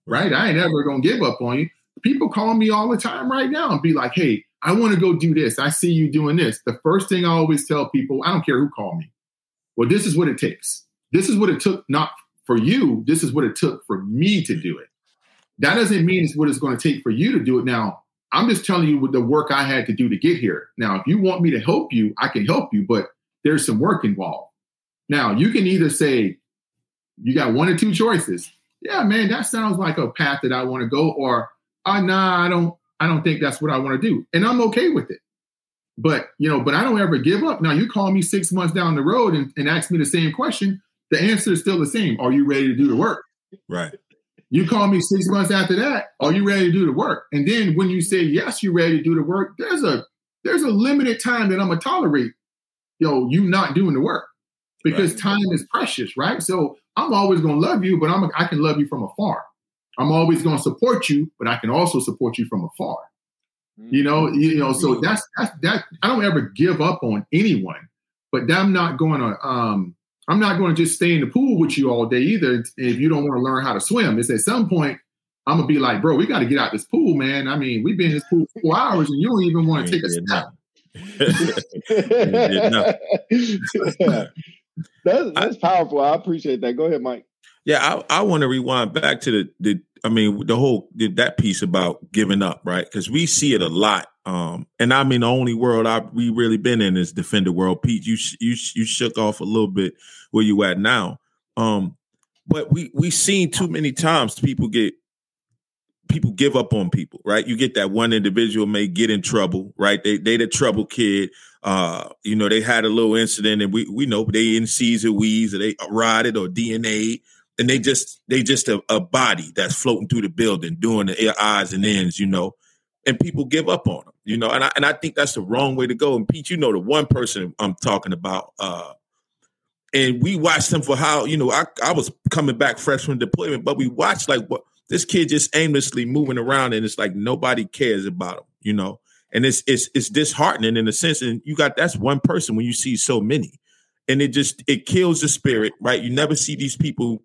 Speaker 1: right? I ain't ever gonna give up on you. People call me all the time right now and be like, hey, I want to go do this. I see you doing this. The first thing I always tell people, I don't care who call me. Well, this is what it takes. This is what it took, not for you. This is what it took for me to do it. That doesn't mean it's what it's going to take for you to do it. Now, I'm just telling you what the work I had to do to get here. Now, if you want me to help you, I can help you, but there's some work involved. Now, you can either say, you got one or two choices. Yeah, man, that sounds like a path that I want to go, or uh, nah, I don't, I don't think that's what I want to do. And I'm okay with it. But you know, but I don't ever give up. Now you call me six months down the road and, and ask me the same question. The answer is still the same. Are you ready to do the work?
Speaker 2: Right.
Speaker 1: You call me six months after that. Are you ready to do the work? And then when you say yes, you're ready to do the work. There's a there's a limited time that I'm gonna tolerate, yo, know, you not doing the work because right. time is precious, right? So I'm always gonna love you, but I'm a, I can love you from afar. I'm always gonna support you, but I can also support you from afar. You know, you know, so that's that's that. I don't ever give up on anyone, but I'm not going to um I'm not going to just stay in the pool with you all day either. If you don't want to learn how to swim, it's at some point I'm gonna be like, bro, we got to get out this pool, man. I mean, we've been in this pool for four hours and you don't even want to take a step. [LAUGHS] [LAUGHS]
Speaker 3: that's that's powerful. I appreciate that. Go ahead, Mike.
Speaker 2: Yeah, I, I want to rewind back to the, the I mean the whole that piece about giving up, right? Because we see it a lot. Um, and I mean the only world I we really been in is defender world. Pete, you you you shook off a little bit where you at now. Um, but we we seen too many times people get people give up on people, right? You get that one individual may get in trouble, right? They they the trouble kid. Uh, you know, they had a little incident and we we know they in C's weeds or they rotted or DNA and they just they just a, a, body that's floating through the building doing the eyes and ends, you know, and people give up on them, you know, and I and I think that's the wrong way to go. And Pete, you know, the one person I'm talking about, uh, and we watched him for how you know I I was coming back fresh from deployment, but we watched like what this kid just aimlessly moving around, and it's like nobody cares about him, you know, and it's it's it's disheartening in a sense. And you got that's one person when you see so many and it just it kills the spirit right you never see these people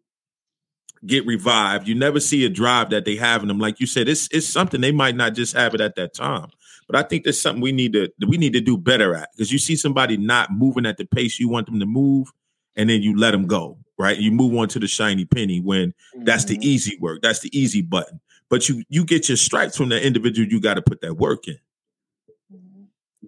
Speaker 2: get revived. You never see a drive that they have in them. Like you said, it's it's something they might not just have it at that time. But I think there's something we need to we need to do better at because you see somebody not moving at the pace you want them to move, and then you let them go. Right, you move on to the shiny penny when mm-hmm. that's the mm-hmm. easy work. That's the easy button. But you you get your stripes from the individual. You got to put that work in.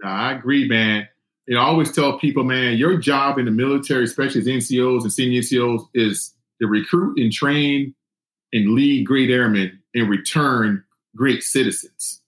Speaker 1: No, I agree, man. You know, I always tell people, man, your job in the military, especially as NCOs and senior NCOs, is to recruit and train and lead great airmen and return great citizens.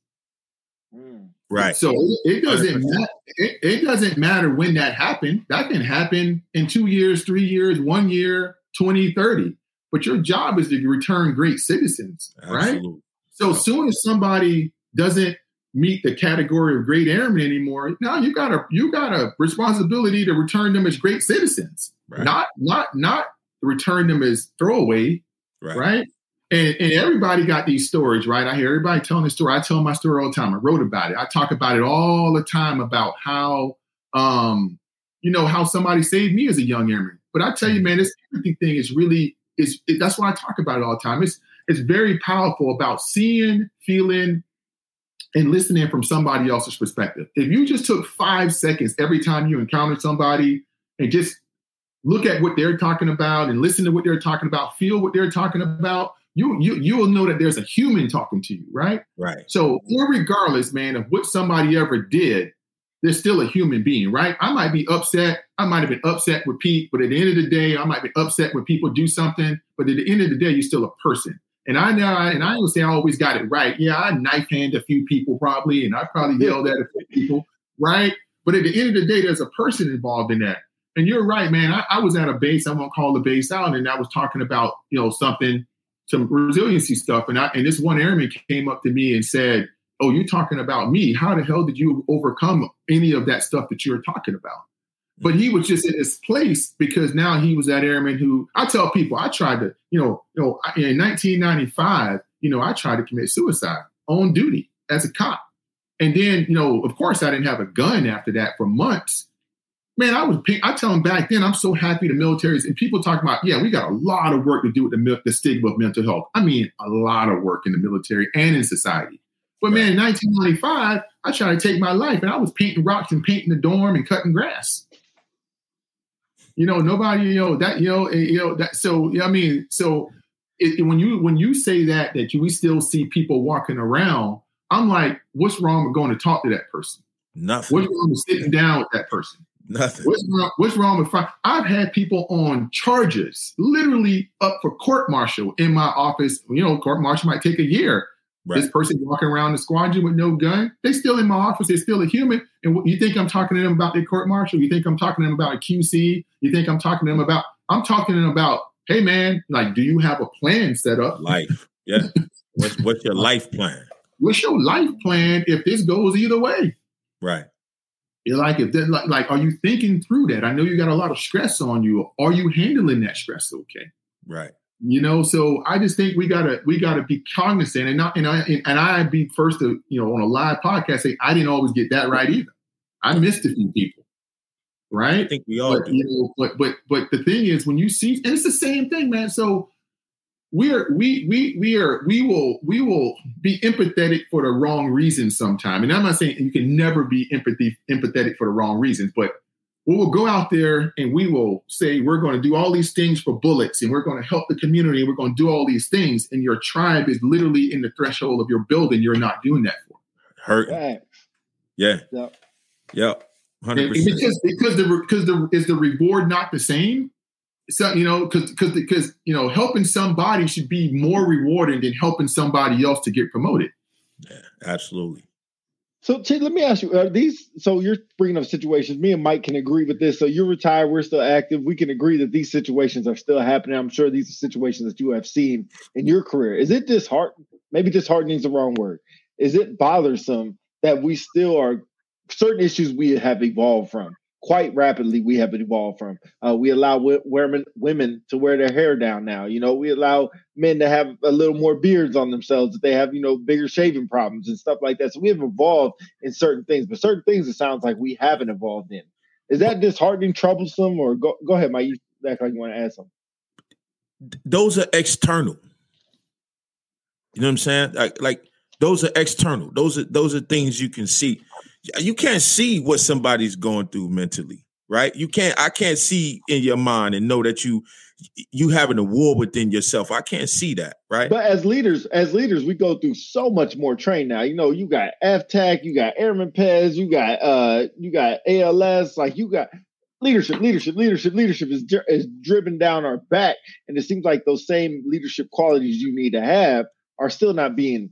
Speaker 2: Right.
Speaker 1: So it, doesn't matter. It, it, doesn't matter when that happened. That can happen in two years, three years, one year, 20, 30. But your job is to return great citizens, Absolutely. right? So as soon as somebody doesn't meet the category of great airmen anymore, now you got a you got a responsibility to return them as great citizens. Right. Not not not return them as throwaway,
Speaker 2: Right.
Speaker 1: right? And, and everybody got these stories, right? I hear everybody telling the story. I tell my story all the time. I wrote about it. I talk about it all the time about how, um, you know, how somebody saved me as a young airman. But I tell you, man, this empathy thing is really is it, that's why I talk about it all the time. It's it's very powerful about seeing, feeling, and listening from somebody else's perspective. If you just took five seconds every time you encounter somebody and just look at what they're talking about and listen to what they're talking about, feel what they're talking about, you you you will know that there's a human talking to you, right?
Speaker 2: Right.
Speaker 1: So, regardless, man, of what somebody ever did, there's still a human being, right? I might be upset. I might have been upset with Pete, but at the end of the day, I might be upset when people do something. But at the end of the day, you're still a person. And I know, and I don't say I always got it right. Yeah, I knife hand a few people probably, and I probably yelled at a few people, right? But at the end of the day, there's a person involved in that. And you're right, man. I, I was at a base. I won't call the base out, and I was talking about you know something, some resiliency stuff. And I and this one airman came up to me and said, "Oh, you're talking about me? How the hell did you overcome any of that stuff that you're talking about?" But he was just in his place because now he was that airman who I tell people I tried to, you know, you know, in 1995, you know, I tried to commit suicide on duty as a cop. And then, you know, of course, I didn't have a gun after that for months. Man, I was, I tell them back then, I'm so happy the military's and people talk about, yeah, we got a lot of work to do with the, the stigma of mental health. I mean, a lot of work in the military and in society. But man, in 1995, I tried to take my life and I was painting rocks and painting the dorm and cutting grass you know nobody you know that you know eh, you know that so i mean so it, when you when you say that that you, we still see people walking around i'm like what's wrong with going to talk to that person
Speaker 2: Nothing.
Speaker 1: what's wrong with sitting down with that person
Speaker 2: Nothing.
Speaker 1: what's wrong, what's wrong with i've had people on charges literally up for court martial in my office you know court martial might take a year Right. This person walking around the squadron with no gun, they still in my office. They're still a human. And you think I'm talking to them about their court martial? You think I'm talking to them about a QC? You think I'm talking to them about? I'm talking to them about. Hey man, like, do you have a plan set up?
Speaker 2: Life, yeah. what's what's your life plan?
Speaker 1: What's your life plan if this goes either way?
Speaker 2: Right.
Speaker 1: Like, if like, like, are you thinking through that? I know you got a lot of stress on you. Are you handling that stress okay?
Speaker 2: Right
Speaker 1: you know so i just think we gotta we gotta be cognizant and not and i and i'd be first to you know on a live podcast say i didn't always get that right either i missed a few people right
Speaker 2: i think we all
Speaker 1: but,
Speaker 2: do.
Speaker 1: you know but but but the thing is when you see and it's the same thing man so we're we we we are we will we will be empathetic for the wrong reasons sometime. And i'm not saying you can never be empathy empathetic for the wrong reasons but we will go out there and we will say we're going to do all these things for bullets and we're going to help the community and we're going to do all these things. And your tribe is literally in the threshold of your building you're not doing that for.
Speaker 2: Hurt. Yeah. Yep. Yep. 100%.
Speaker 1: because because the because the is the reward not the same so you know because because because you know helping somebody should be more rewarding than helping somebody else to get promoted
Speaker 2: yeah absolutely
Speaker 3: so, Chief, let me ask you: Are these? So, you're bringing up situations. Me and Mike can agree with this. So, you're retired. We're still active. We can agree that these situations are still happening. I'm sure these are situations that you have seen in your career. Is it disheartening? Maybe disheartening is the wrong word. Is it bothersome that we still are certain issues we have evolved from? Quite rapidly we have evolved from. Uh, we allow w- women women to wear their hair down now. You know, we allow men to have a little more beards on themselves if they have you know bigger shaving problems and stuff like that. So we have evolved in certain things, but certain things it sounds like we haven't evolved in. Is that disheartening, troublesome, or go go ahead, Mike? You act like you want to add something.
Speaker 2: Those are external. You know what I'm saying? Like like those are external. Those are those are things you can see you can't see what somebody's going through mentally, right? You can't. I can't see in your mind and know that you you having a war within yourself. I can't see that, right?
Speaker 3: But as leaders, as leaders, we go through so much more training now. You know, you got FTAC, you got Airman Pez, you got uh, you got ALS, like you got leadership, leadership, leadership, leadership is is driven down our back, and it seems like those same leadership qualities you need to have are still not being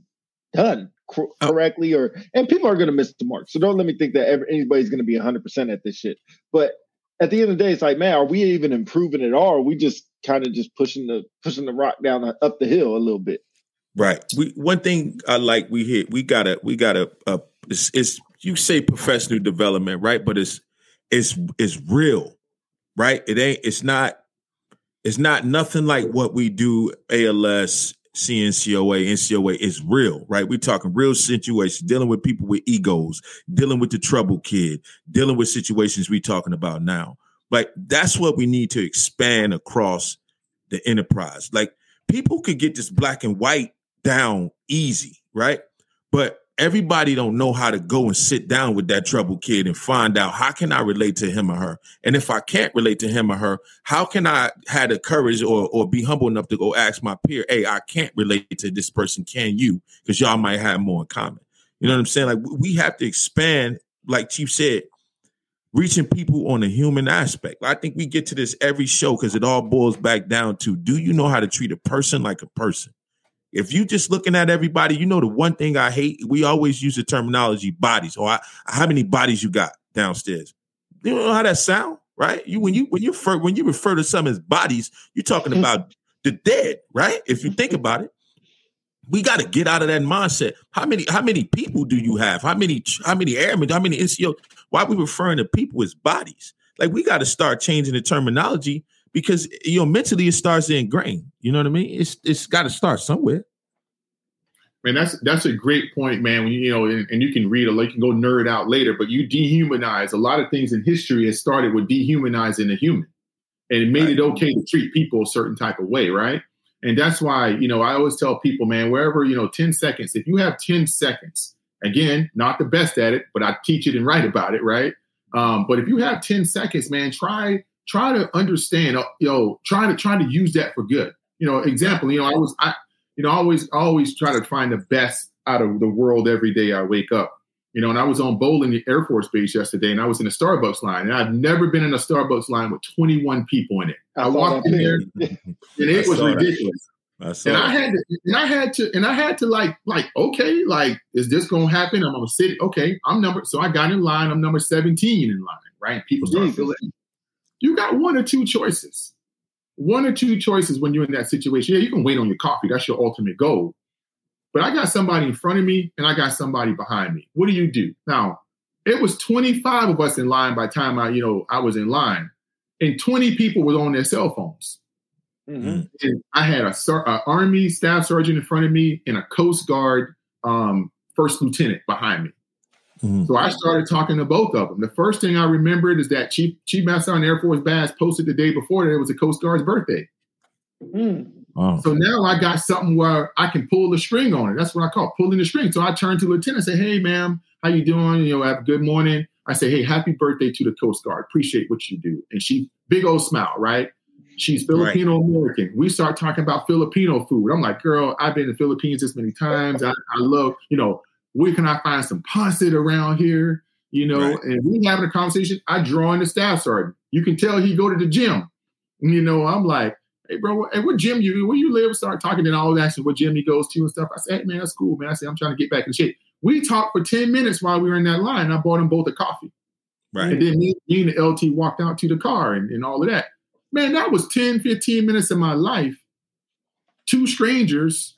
Speaker 3: done cor- oh. correctly or and people are going to miss the mark. So don't let me think that ever, anybody's going to be 100% at this shit. But at the end of the day it's like man are we even improving at all? Are we just kind of just pushing the pushing the rock down the, up the hill a little bit?
Speaker 2: Right. We one thing i like we hit we gotta we gotta uh it's, it's you say professional development right? But it's it's it's real right? It ain't it's not It's not nothing like what we do ALS, CNCOA, NCOA is real, right? We're talking real situations, dealing with people with egos, dealing with the trouble kid, dealing with situations we're talking about now. Like that's what we need to expand across the enterprise. Like people could get this black and white down easy, right? But everybody don't know how to go and sit down with that troubled kid and find out how can I relate to him or her? And if I can't relate to him or her, how can I have the courage or or be humble enough to go ask my peer, hey, I can't relate to this person, can you? Because y'all might have more in common. You know what I'm saying? Like we have to expand, like Chief said, reaching people on a human aspect. I think we get to this every show because it all boils back down to do you know how to treat a person like a person? If you just looking at everybody, you know the one thing I hate. We always use the terminology bodies. Or I, how many bodies you got downstairs? You know how that sound, right? You when you when you refer when you refer to some as bodies, you're talking about the dead, right? If you think about it, we got to get out of that mindset. How many how many people do you have? How many how many airmen? How many NCO? Why are we referring to people as bodies? Like we got to start changing the terminology because you know mentally it starts to ingrain. You know what I mean? It's it's got to start somewhere.
Speaker 1: Man, that's that's a great point, man. When you, you know, and, and, you can read or you can go nerd out later, but you dehumanize a lot of things in history. Has started with dehumanizing a human, and it made right. it okay to treat people a certain type of way, right? And that's why you know I always tell people, man, wherever you know, ten seconds. If you have ten seconds, again, not the best at it, but I teach it and write about it, right? Um, but if you have ten seconds, man, try try to understand, uh, you know, try to try to use that for good. You know, example, you know, I was I, you know, I always always try to find the best out of the world every day I wake up. You know, and I was on Bolling Air Force Base yesterday, and I was in a Starbucks line, and I've never been in a Starbucks line with 21 people in it. I, I walked in there, [LAUGHS] and it was ridiculous. I and I had to, and I had to, and I had to like, like, okay, like, is this gonna happen? I'm gonna sit. Okay, I'm number. So I got in line. I'm number 17 in line, right? People start feeling you got one or two choices. One or two choices when you're in that situation. Yeah, you can wait on your coffee. That's your ultimate goal. But I got somebody in front of me and I got somebody behind me. What do you do? Now, it was 25 of us in line by the time I, you know, I was in line. And 20 people were on their cell phones. Mm-hmm. And I had a, a, army staff sergeant in front of me and a Coast Guard um, first lieutenant behind me. Mm-hmm. So I started talking to both of them. The first thing I remembered is that Chief Chief Master Sergeant Air Force Bass posted the day before that it was a Coast Guard's birthday. Mm. Wow. So now I got something where I can pull the string on it. That's what I call pulling the string. So I turned to lieutenant and say, "Hey, ma'am, how you doing? You know, have a good morning." I say, "Hey, happy birthday to the Coast Guard. Appreciate what you do." And she big old smile, right? She's Filipino American. Right. We start talking about Filipino food. I'm like, girl, I've been to Philippines this many times. I, I love, you know, where can I find some pancit around here? You know, right. and we having a conversation. I draw in the staff sergeant. You can tell he go to the gym. You know, I'm like, hey, bro, hey, what gym you where you live? Start talking and all that, shit, what gym he goes to and stuff. I said, hey, man, that's cool, man. I said, I'm trying to get back in shape. We talked for 10 minutes while we were in that line. I bought them both a coffee. Right. And then me, me and the LT walked out to the car and, and all of that. Man, that was 10, 15 minutes of my life. Two strangers,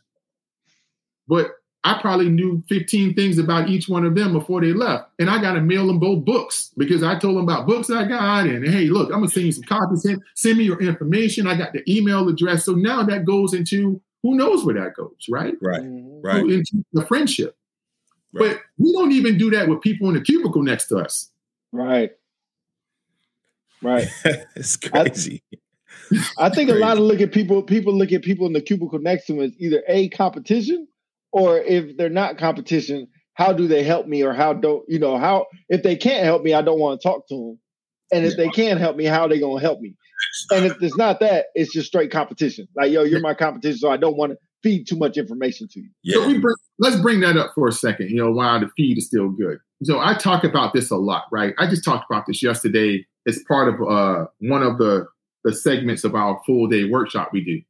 Speaker 1: but I probably knew 15 things about each one of them before they left. And I got to mail them both books because I told them about books I got. And hey, look, I'm going to send you some copies. Send, send me your information. I got the email address. So now that goes into who knows where that goes, right?
Speaker 2: Right. Mm-hmm. Right.
Speaker 1: Into the friendship. Right. But we don't even do that with people in the cubicle next to us.
Speaker 3: Right. Right. [LAUGHS]
Speaker 2: it's crazy.
Speaker 3: I, I think a lot of look at people, people look at people in the cubicle next to them as either a competition or if they're not competition, how do they help me or how don't you know how if they can't help me, I don't want to talk to them. And if they can help me, how are they gonna help me? And if it's not that, it's just straight competition. Like, yo, you're my competition, so I don't want to feed too much information to you.
Speaker 1: Yeah. So we bring, let's bring that up for a second. You know, while the feed is still good. So I talk about this a lot, right? I just talked about this yesterday as part of uh, one of the the segments of our full day workshop we do.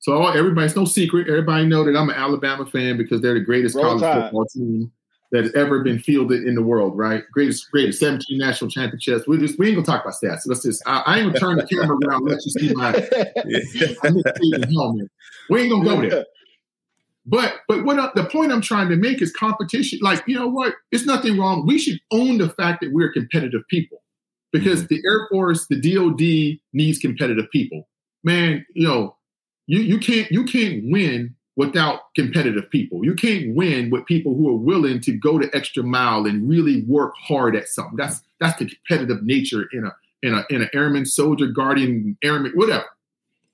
Speaker 1: So everybody's no secret. Everybody know that I'm an Alabama fan because they're the greatest Roll college time. football team that has ever been fielded in the world, right? Greatest, greatest 17 national championships. We just we ain't gonna talk about stats. Let's just I, I ain't gonna turn the camera around. Let you see my [LAUGHS] helmet. We ain't gonna go there. But but what the point I'm trying to make is competition. Like you know what? It's nothing wrong. We should own the fact that we're competitive people because mm-hmm. the Air Force, the DoD needs competitive people. man, you know, you you can't you can't win without competitive people. You can't win with people who are willing to go the extra mile and really work hard at something. That's that's the competitive nature in a in a in an airman, soldier, guardian, airman, whatever.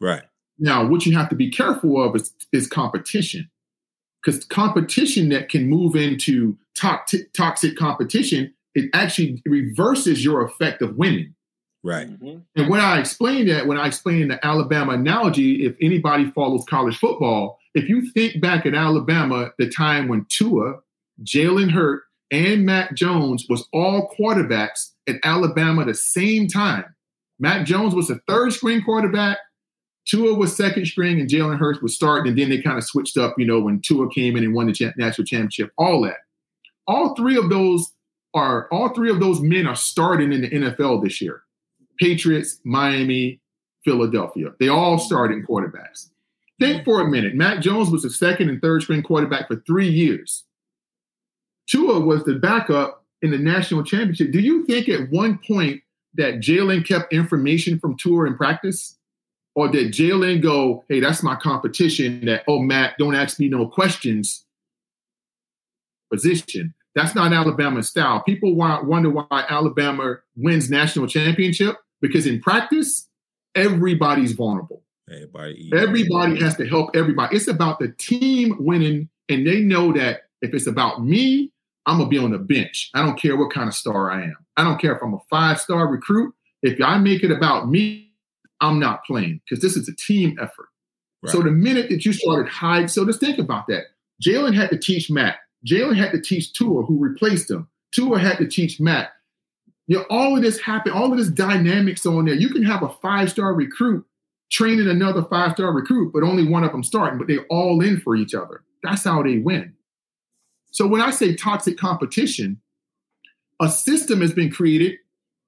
Speaker 2: Right.
Speaker 1: Now, what you have to be careful of is, is competition. Because competition that can move into to- toxic competition, it actually reverses your effect of winning.
Speaker 2: Right.
Speaker 1: Mm-hmm. And when I explain that, when I explain the Alabama analogy, if anybody follows college football, if you think back at Alabama, the time when Tua, Jalen Hurts, and Mac Jones was all quarterbacks at Alabama at the same time. Mac Jones was a third string quarterback. Tua was second string, and Jalen Hurts was starting. And then they kind of switched up, you know, when Tua came in and won the national championship. All that. All three of those are all three of those men are starting in the NFL this year. Patriots, Miami, Philadelphia. They all starting quarterbacks. Think for a minute. Mac Jones was the second and third string quarterback for three years. Tua was the backup in the national championship. Do you think at one point that Jalen kept information from Tua in practice? Or did Jalen go, hey, that's my competition that, oh, Matt, don't ask me no questions position? That's not Alabama style. People wonder why Alabama wins national championship because in practice, everybody's vulnerable.
Speaker 2: Everybody,
Speaker 1: everybody has to help everybody. It's about the team winning, and they know that if it's about me, I'm gonna be on the bench. I don't care what kind of star I am. I don't care if I'm a five star recruit. If I make it about me, I'm not playing because this is a team effort. Right. So the minute that you started hide, so just think about that. Jalen had to teach Mac. Jalen had to teach Tua, who replaced him. Tua had to teach Mac. You know, all of this happened, all of this dynamics on there. You can have a five star recruit training another five star recruit, but only one of them starting, but they're all in for each other. That's how they win. So when I say toxic competition, a system has been created,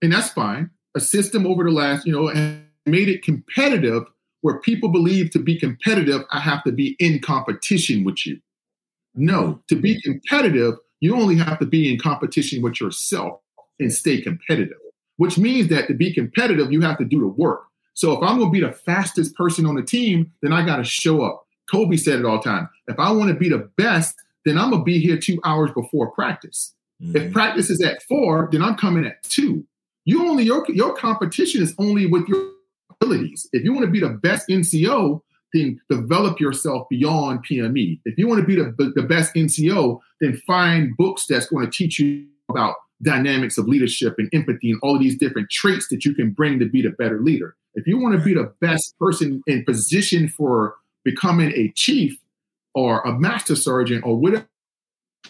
Speaker 1: and that's fine. A system over the last, you know, made it competitive where people believe to be competitive, I have to be in competition with you. No, to be competitive, you only have to be in competition with yourself and stay competitive, which means that to be competitive, you have to do the work. So if I'm going to be the fastest person on the team, then I got to show up. Kobe said it all the time. If I want to be the best, then I'm gonna be here two hours before practice. Mm-hmm. If practice is at four, then I'm coming at two. You only your your competition is only with your abilities. If you want to be the best NCO, then develop yourself beyond PME. If you want to be the, the, the best NCO, then find books that's going to teach you about dynamics of leadership and empathy and all of these different traits that you can bring to be the better leader. If you want to be the best person in position for becoming a chief, or a master sergeant or whatever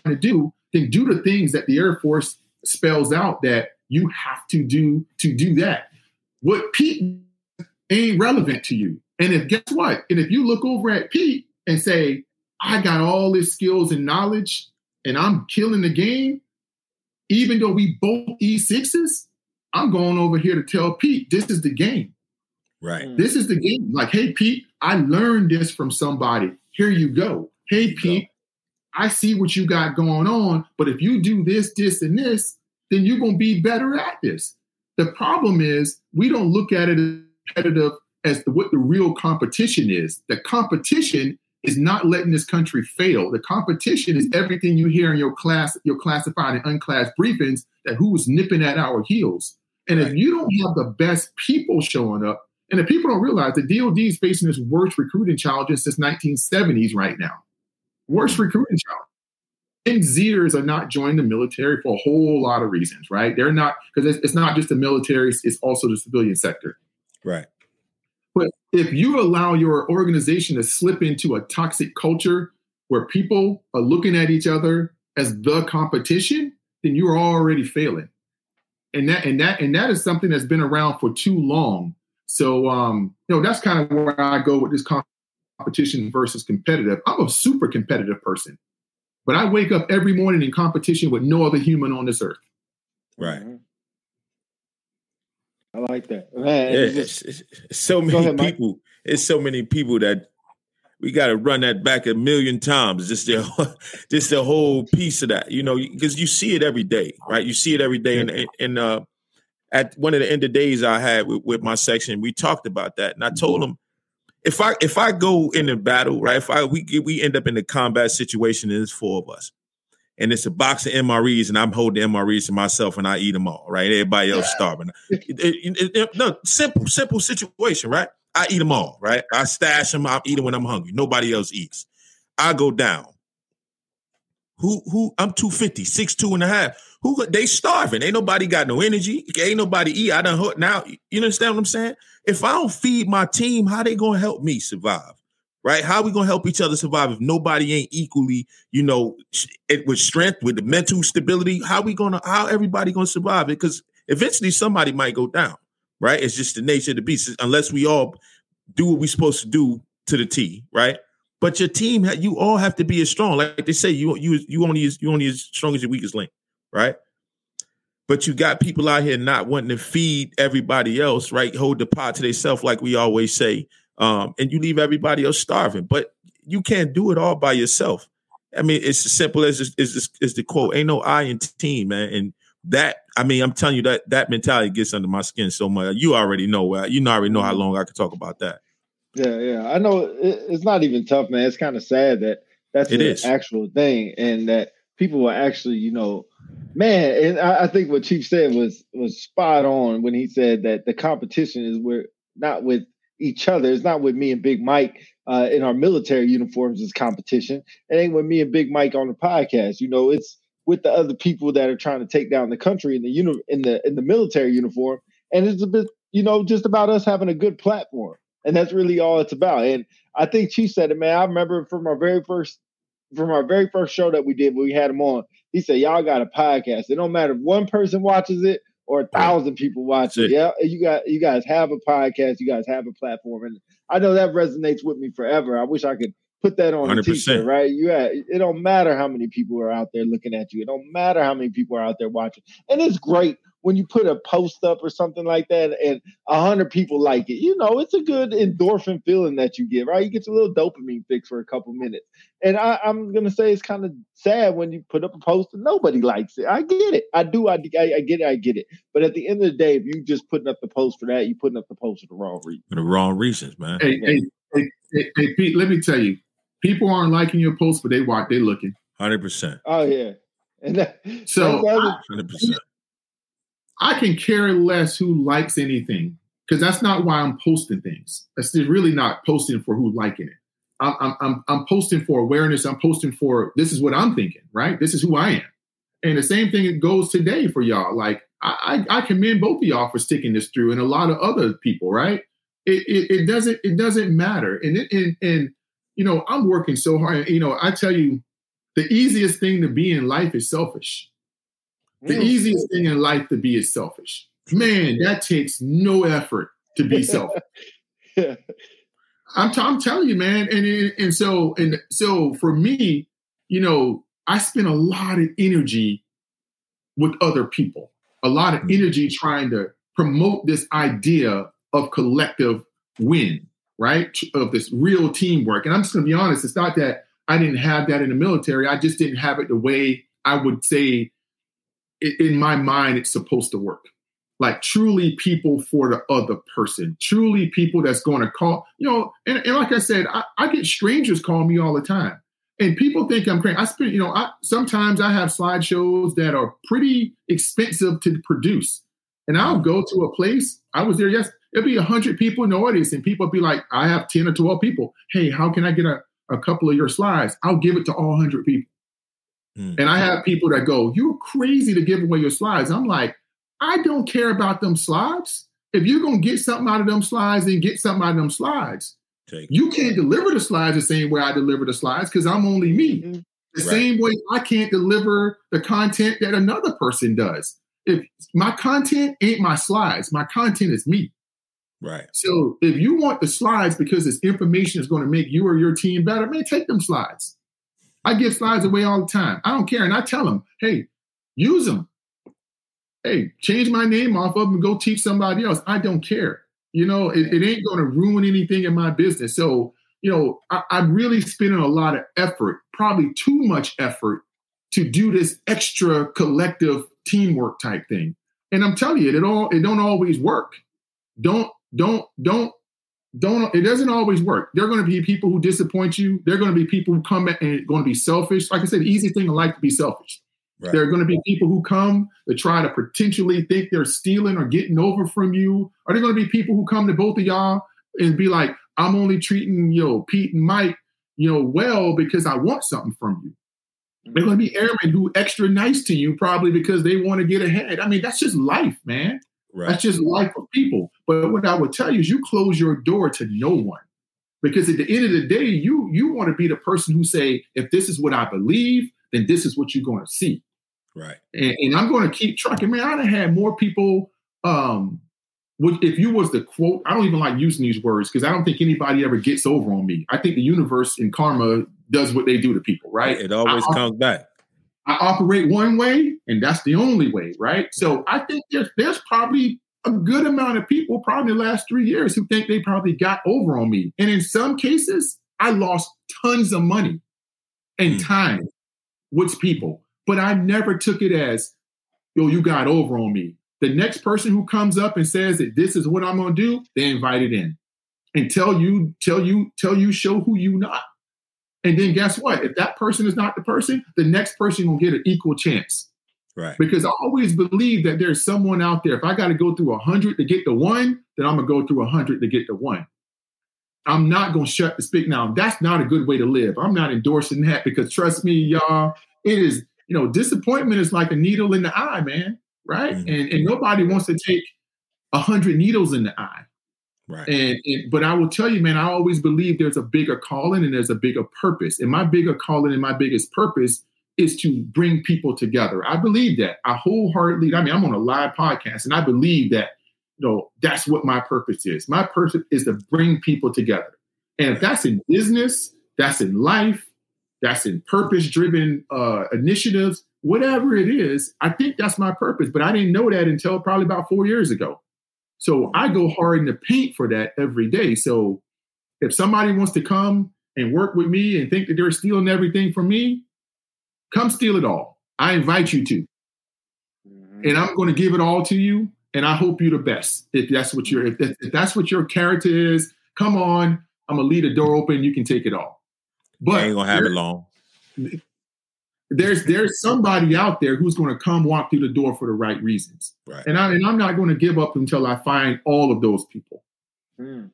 Speaker 1: you're to do, then do the things that the Air Force spells out that you have to do to do that. What Pete ain't relevant to you. And if guess what? And if you look over at Pete and say, I got all this skills and knowledge and I'm killing the game, even though we both E6s, I'm going over here to tell Pete, this is the game.
Speaker 2: Right. Mm.
Speaker 1: This is the game. Like, hey, Pete, I learned this from somebody. Here you go. Hey, Pete, I see what you got going on, but if you do this, this, and this, then you're going to be better at this. The problem is we don't look at it as competitive as to what the real competition is. The competition is not letting this country fail. The competition is everything you hear in your class, your classified and unclassed briefings that who's nipping at our heels. And right. if you don't have the best people showing up, and if people don't realize the DOD is facing its worst recruiting challenges since 1970s right now. Worst mm-hmm. recruiting challenge. And Zers are not joining the military for a whole lot of reasons, right? They're not because it's, it's not just the military; it's also the civilian sector.
Speaker 2: Right.
Speaker 1: But if you allow your organization to slip into a toxic culture where people are looking at each other as the competition, then you're already failing. And that and that and that is something that's been around for too long so, um, you know, that's kind of where I go with this competition versus competitive. I'm a super competitive person, but I wake up every morning in competition with no other human on this earth.
Speaker 2: Right.
Speaker 3: Mm-hmm. I like that. Man,
Speaker 2: yeah, it's, it's, it's so many ahead, people. Mike. It's so many people that we got to run that back a million times. Just the [LAUGHS] just the whole piece of that, you know, because you see it every day, right? You see it every day, and and uh, at one of the end of days I had with, with my section, we talked about that, and I told them if I if I go in a battle, right? If I we we end up in a combat situation, and there's four of us, and it's a box of MREs, and I'm holding MREs to myself, and I eat them all, right? Everybody else starving. It, it, it, no, simple, simple situation, right? I eat them all, right? I stash them. I eat them when I'm hungry. Nobody else eats. I go down. Who who? I'm 250, six two and a half. Who they starving? Ain't nobody got no energy. Ain't nobody eat. I done now. You understand what I'm saying? If I don't feed my team, how they gonna help me survive? Right? How we gonna help each other survive if nobody ain't equally, you know, it with strength, with the mental stability? How we gonna? How everybody gonna survive it? Because eventually somebody might go down. Right? It's just the nature of the beast. Unless we all do what we're supposed to do to the T. Right? But your team, you all have to be as strong. Like they say, you you you only as you only as strong as your weakest link right? But you got people out here not wanting to feed everybody else, right? Hold the pot to themselves, like we always say, um, and you leave everybody else starving. But you can't do it all by yourself. I mean, it's as simple as is is the quote. Ain't no I in team, man. And that I mean, I'm telling you that that mentality gets under my skin so much. You already know. You already know how long I could talk about that.
Speaker 3: Yeah, yeah. I know it, it's not even tough, man. It's kind of sad that that's
Speaker 2: it
Speaker 3: an
Speaker 2: is.
Speaker 3: actual thing, and that people will actually, you know, man. And I, I, think what Chief said was was spot on when he said that the competition is where not with each other. It's not with me and Big Mike uh, in our military uniforms as competition. It ain't with me and Big Mike on the podcast. You know, it's with the other people that are trying to take down the country in the uni- in the in the military uniform. And it's a bit, you know, just about us having a good platform. And that's really all it's about. And I think Chief said it, man. I remember from our very first from our very first show that we did, when we had him on, he said, "Y'all got a podcast. It don't matter if one person watches it or a thousand people watching. Yeah, you got you guys have a podcast. You guys have a platform, and I know that resonates with me forever. I wish I could put that on 100%. a t-shirt, right? You have, it don't matter how many people are out there looking at you. It don't matter how many people are out there watching, and it's great when you put a post up or something like that and a hundred people like it, you know, it's a good endorphin feeling that you get, right? You get a little dopamine fix for a couple minutes. And I, am gonna say it's kind of sad when you put up a post and nobody likes it. I get it. I do. I, I, I get it. I get it. But at the end of the day, if you just putting up the post for that, you're putting up the post for the wrong reason.
Speaker 2: For the wrong reasons, man.
Speaker 1: Hey, hey, hey, hey, hey, Pete, let me tell you, people aren't liking your post, but they watch, They're looking.
Speaker 2: Hundred percent.
Speaker 3: Oh yeah. And that,
Speaker 1: so, hundred percent. I can care less who likes anything because that's not why I'm posting things. That's really not posting for who liking it. I'm, I'm, I'm posting for awareness. I'm posting for this is what I'm thinking, right? This is who I am. And the same thing it goes today for y'all. Like I, I, I commend both of y'all for sticking this through, and a lot of other people, right? It, it, it doesn't it doesn't matter. And it, and and you know I'm working so hard. You know I tell you, the easiest thing to be in life is selfish. The mm. easiest thing in life to be is selfish. Man, that takes no effort to be selfish. [LAUGHS] I'm, t- I'm telling you, man. And and so and so for me, you know, I spend a lot of energy with other people, a lot of mm. energy trying to promote this idea of collective win, right? Of this real teamwork. And I'm just going to be honest, it's not that I didn't have that in the military. I just didn't have it the way I would say in my mind, it's supposed to work. Like truly people for the other person, truly people that's going to call, you know, and, and like I said, I, I, get strangers call me all the time. And people think I'm crazy. I spend, you know, I, sometimes I have slideshows that are pretty expensive to produce. And I'll go to a place, I was there, yes, it'll be 100 people in the audience, and people be like, I have 10 or 12 people. Hey, how can I get a, a couple of your slides? I'll give it to all 100 people. Mm. And I have people that go, You're crazy to give away your slides. I'm like, I don't care about them slides. If you're going to get something out of them slides, then get something out of them slides. Take you can't deliver the slides the same way I deliver the slides because I'm only me. Mm-hmm. The right. same way I can't deliver the content that another person does. If my content ain't my slides, my content is me.
Speaker 2: Right.
Speaker 1: So if you want the slides because this information is going to make you or your team better, man, take them slides. I give slides away all the time. I don't care. And I tell them, hey, use them. Hey, change my name off of them and go teach somebody else. I don't care. You know, it, it ain't going to ruin anything in my business. So, you know, I, I'm really spending a lot of effort, probably too much effort to do this extra collective teamwork type thing. And I'm telling you, it all it don't always work. Don't don't don't don't it doesn't always work. There are going to be people who disappoint you. There are going to be people who come and going to be selfish. Like I said, the easiest thing in life to be selfish. Right. There are going to be people who come to try to potentially think they're stealing or getting over from you. Are there going to be people who come to both of y'all and be like, I'm only treating you know Pete and Mike, you know, well because I want something from you. They're going to be airmen who extra nice to you probably because they want to get ahead. I mean, that's just life, man. Right. That's just life of people. But what I would tell you is you close your door to no one. Because at the end of the day, you you want to be the person who say, if this is what I believe, then this is what you're going to see.
Speaker 2: Right.
Speaker 1: And, and I'm going to keep trucking. Man, I'd have had more people. Um, if you was the quote, I don't even like using these words because I don't think anybody ever gets over on me. I think the universe and karma does what they do to people, right?
Speaker 2: It always I, comes back.
Speaker 1: I operate one way, and that's the only way, right? So I think there's there's probably a good amount of people, probably the last three years, who think they probably got over on me. And in some cases, I lost tons of money and mm. time with people, but I never took it as, yo, you got over on me. The next person who comes up and says that this is what I'm gonna do, they invite it in and tell you, tell you, tell you, show who you not. And then guess what? If that person is not the person, the next person will get an equal chance.
Speaker 2: Right.
Speaker 1: Because I always believe that there's someone out there. If I got to go through a hundred to get the one, then I'm gonna go through a hundred to get the one. I'm not gonna shut the speak now. That's not a good way to live. I'm not endorsing that because trust me, y'all, it is. You know, disappointment is like a needle in the eye, man. Right? Mm-hmm. And and nobody wants to take a hundred needles in the eye.
Speaker 2: Right.
Speaker 1: And, and, but I will tell you, man, I always believe there's a bigger calling and there's a bigger purpose. And my bigger calling and my biggest purpose is to bring people together. I believe that. I wholeheartedly, I mean, I'm on a live podcast and I believe that, you know, that's what my purpose is. My purpose is to bring people together. And if that's in business, that's in life, that's in purpose driven uh, initiatives, whatever it is, I think that's my purpose. But I didn't know that until probably about four years ago. So I go hard in the paint for that every day. So if somebody wants to come and work with me and think that they're stealing everything from me, come steal it all. I invite you to. Mm-hmm. And I'm going to give it all to you. And I hope you're the best. If that's what your if, if that's what your character is, come on. I'm gonna leave the door open. You can take it all.
Speaker 2: But I ain't gonna have it long [LAUGHS]
Speaker 1: there's there's somebody out there who's going to come walk through the door for the right reasons.
Speaker 2: Right.
Speaker 1: And I and I'm not going to give up until I find all of those people.
Speaker 3: Mm.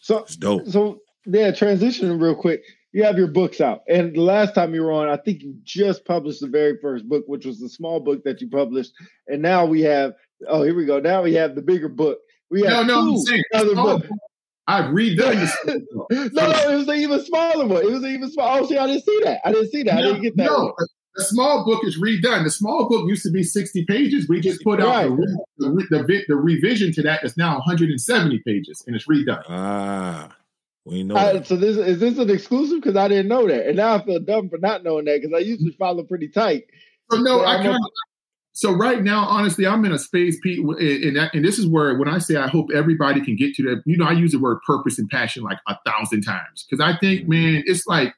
Speaker 3: So so yeah, transitioning real quick. You have your books out, and the last time you were on, I think you just published the very first book, which was the small book that you published, and now we have. Oh, here we go. Now we have the bigger book. We have no, no, two saying, other books.
Speaker 1: I've redone
Speaker 3: this. no, no, it was an even smaller one. It was an even small. Oh, see, I didn't see that. I didn't see that. No, I didn't get that. No, one.
Speaker 1: the small book is redone. The small book used to be 60 pages. We just put out right. the, the, the, the, revision to that is now 170 pages and it's redone.
Speaker 2: Ah. We know.
Speaker 3: Uh, so this is this an exclusive because I didn't know that, and now I feel dumb for not knowing that because I usually follow pretty tight.
Speaker 1: So no, so I kind of so right now, honestly, I'm in a space, Pete, and, that, and this is where when I say I hope everybody can get to that, you know, I use the word purpose and passion like a thousand times because I think, mm-hmm. man, it's like,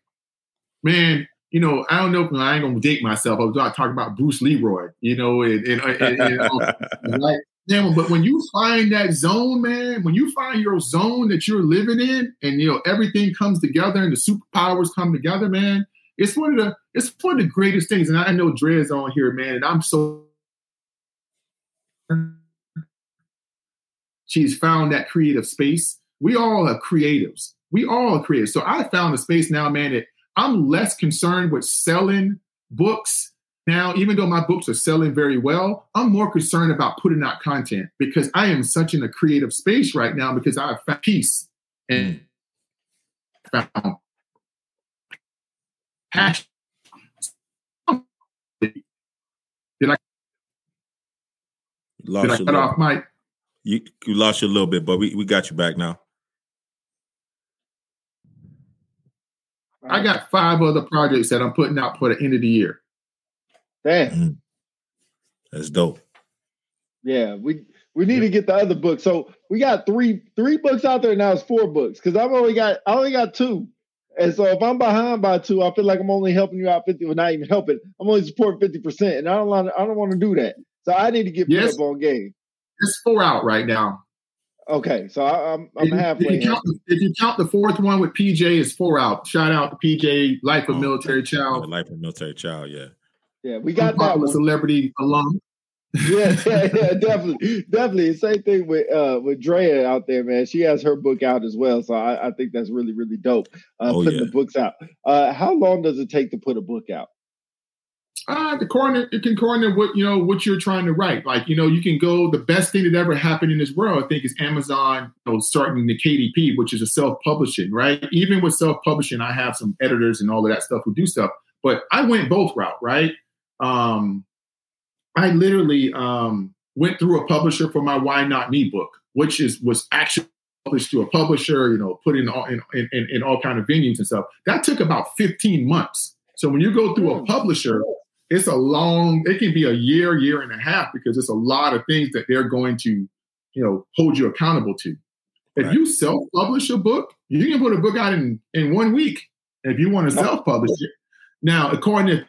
Speaker 1: man, you know, I don't know if I ain't gonna date myself. I was talking about Bruce Leroy, you know, and, and, and, and like, man, [LAUGHS] but when you find that zone, man, when you find your zone that you're living in, and you know everything comes together and the superpowers come together, man, it's one of the it's one of the greatest things. And I know Dre's on here, man, and I'm so She's found that creative space. We all are creatives. We all are creative. So I found a space now, man, that I'm less concerned with selling books now, even though my books are selling very well, I'm more concerned about putting out content because I am such in a creative space right now because I have found peace and hmm. found passion. Did I
Speaker 2: Lost Did I cut off, Mike? You you lost you a little bit, but we, we got you back now.
Speaker 1: I got five other projects that I'm putting out for the end of the year.
Speaker 3: Damn. Mm.
Speaker 2: That's dope.
Speaker 3: Yeah, we we need to get the other book. So we got three three books out there now. It's four books because I've only got I only got two. And so if I'm behind by two, I feel like I'm only helping you out 50, well, not even helping. I'm only supporting 50%. And I don't want I don't want to do that. So I need to get
Speaker 1: Yes.
Speaker 3: put up on game.
Speaker 1: It's four out right now.
Speaker 3: Okay, so I, I'm I'm
Speaker 1: If you-
Speaker 3: halfway.
Speaker 1: If you, count, if you count the fourth one with PJ, it's four out. Shout out to PJ, Life of
Speaker 2: Oh,
Speaker 1: Military
Speaker 2: Yeah,
Speaker 1: Child,
Speaker 2: life of military child. Yeah.
Speaker 3: yeah, we got that one.
Speaker 1: celebrity alum.
Speaker 3: yeah, [LAUGHS] yeah, yeah, definitely, definitely. Same thing with uh with Drea out there, man. She has her book out as well, so I, I think that's really, really dope. Uh,
Speaker 2: Oh,
Speaker 3: putting
Speaker 2: yeah.
Speaker 3: the books out. Uh, how long does it take to put a book out?
Speaker 1: Uh, the corner it can corner what you know what you're trying to write. Like you know, you can go. The best thing that ever happened in this world, I think, is Amazon. You know, starting the KDP, which is a self-publishing, right? Even with self-publishing, I have some editors and all of that stuff who do stuff. But I went both route, right? Um, I literally um, went through a publisher for my Why Not Me book, which is was actually published to a publisher, you know, put in all in, in, in all kind of venues and stuff. That took about 15 months. So when you go through a
Speaker 3: Hmm.
Speaker 1: publisher, it's a long, it can be a year, year and a half because it's a lot of things that they're going to, you know, hold you accountable to. If
Speaker 2: Right.
Speaker 1: you self-publish a book, you can put a book out in, in one week if you want to self-publish it. Now, according to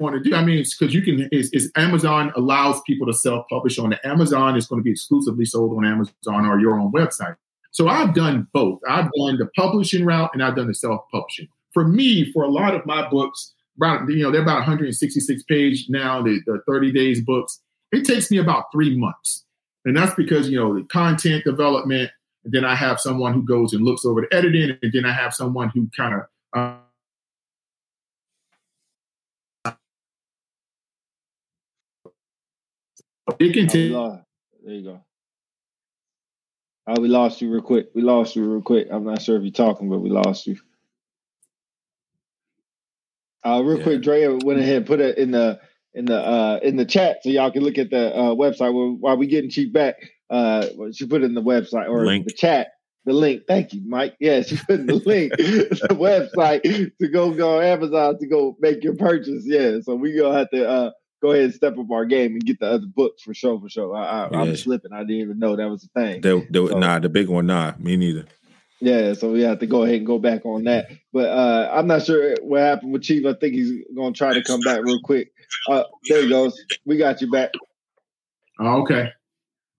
Speaker 1: want to do. I mean, it's because you can. Is, is Amazon allows people to self-publish on the Amazon? It's going to be exclusively sold on Amazon or your own website. So I've done both. I've done the publishing route and I've done the self-publishing. For me, for a lot of my books, about you know they're about 166 page now. The, the 30 days books. It takes me about three months, and that's because you know the content development. And then I have someone who goes and looks over the editing, and then I have someone who kind of uh, it can take.
Speaker 3: There you go. Oh, we lost you real quick. We lost you real quick. I'm not sure if you're talking, but we lost you. Uh, real
Speaker 2: Yeah.
Speaker 3: quick, Drea went ahead and put it in the in the uh in the chat so y'all can look at the uh website while, while we getting Chief back. Uh, she put it in the website or
Speaker 2: Link.
Speaker 3: the chat. The link. Thank you, Mike. Yeah, she put in the [LAUGHS] link, the website to go go on Amazon to go make your purchase. Yeah, so we gonna have to uh go ahead and step up our game and get the other books for sure. For sure, I, I, I'm
Speaker 2: Yeah.
Speaker 3: slipping. I didn't even know that was a thing.
Speaker 2: The, the,
Speaker 3: So-
Speaker 2: nah, the big one, nah, me neither.
Speaker 3: Yeah, so we have to go ahead and go back on that. But uh, I'm not sure what happened with Chief. I think he's gonna try to come back real quick. Uh, there he goes. We got you back.
Speaker 1: Oh, okay.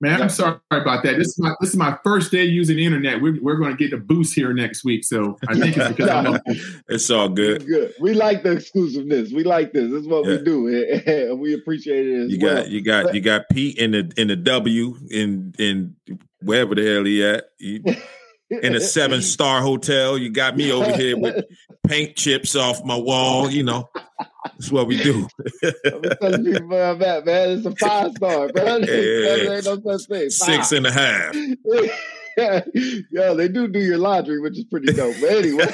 Speaker 1: Man, I'm sorry about that. This is my this is my first day using the internet. We're, we're going to get the boost here next week, so I think it's because I'm [LAUGHS]
Speaker 2: It's all good.
Speaker 3: Good. We like the exclusiveness. We like this. This is what
Speaker 2: Yeah.
Speaker 3: we do, [LAUGHS] and we appreciate it as
Speaker 2: You
Speaker 3: well.
Speaker 2: got you got you got Pete in the in the W in in wherever the hell he at. He, [LAUGHS] in a seven star hotel. You got me over here with [LAUGHS] paint chips off my wall. You know, that's what we do.
Speaker 3: I'm telling people where I'm at, man. It's a five star, bro. [LAUGHS]
Speaker 2: Yeah.
Speaker 3: There ain't no such thing. Five.
Speaker 2: and a half. [LAUGHS] [LAUGHS]
Speaker 3: yeah, they do do your laundry, which is pretty dope. But anyway,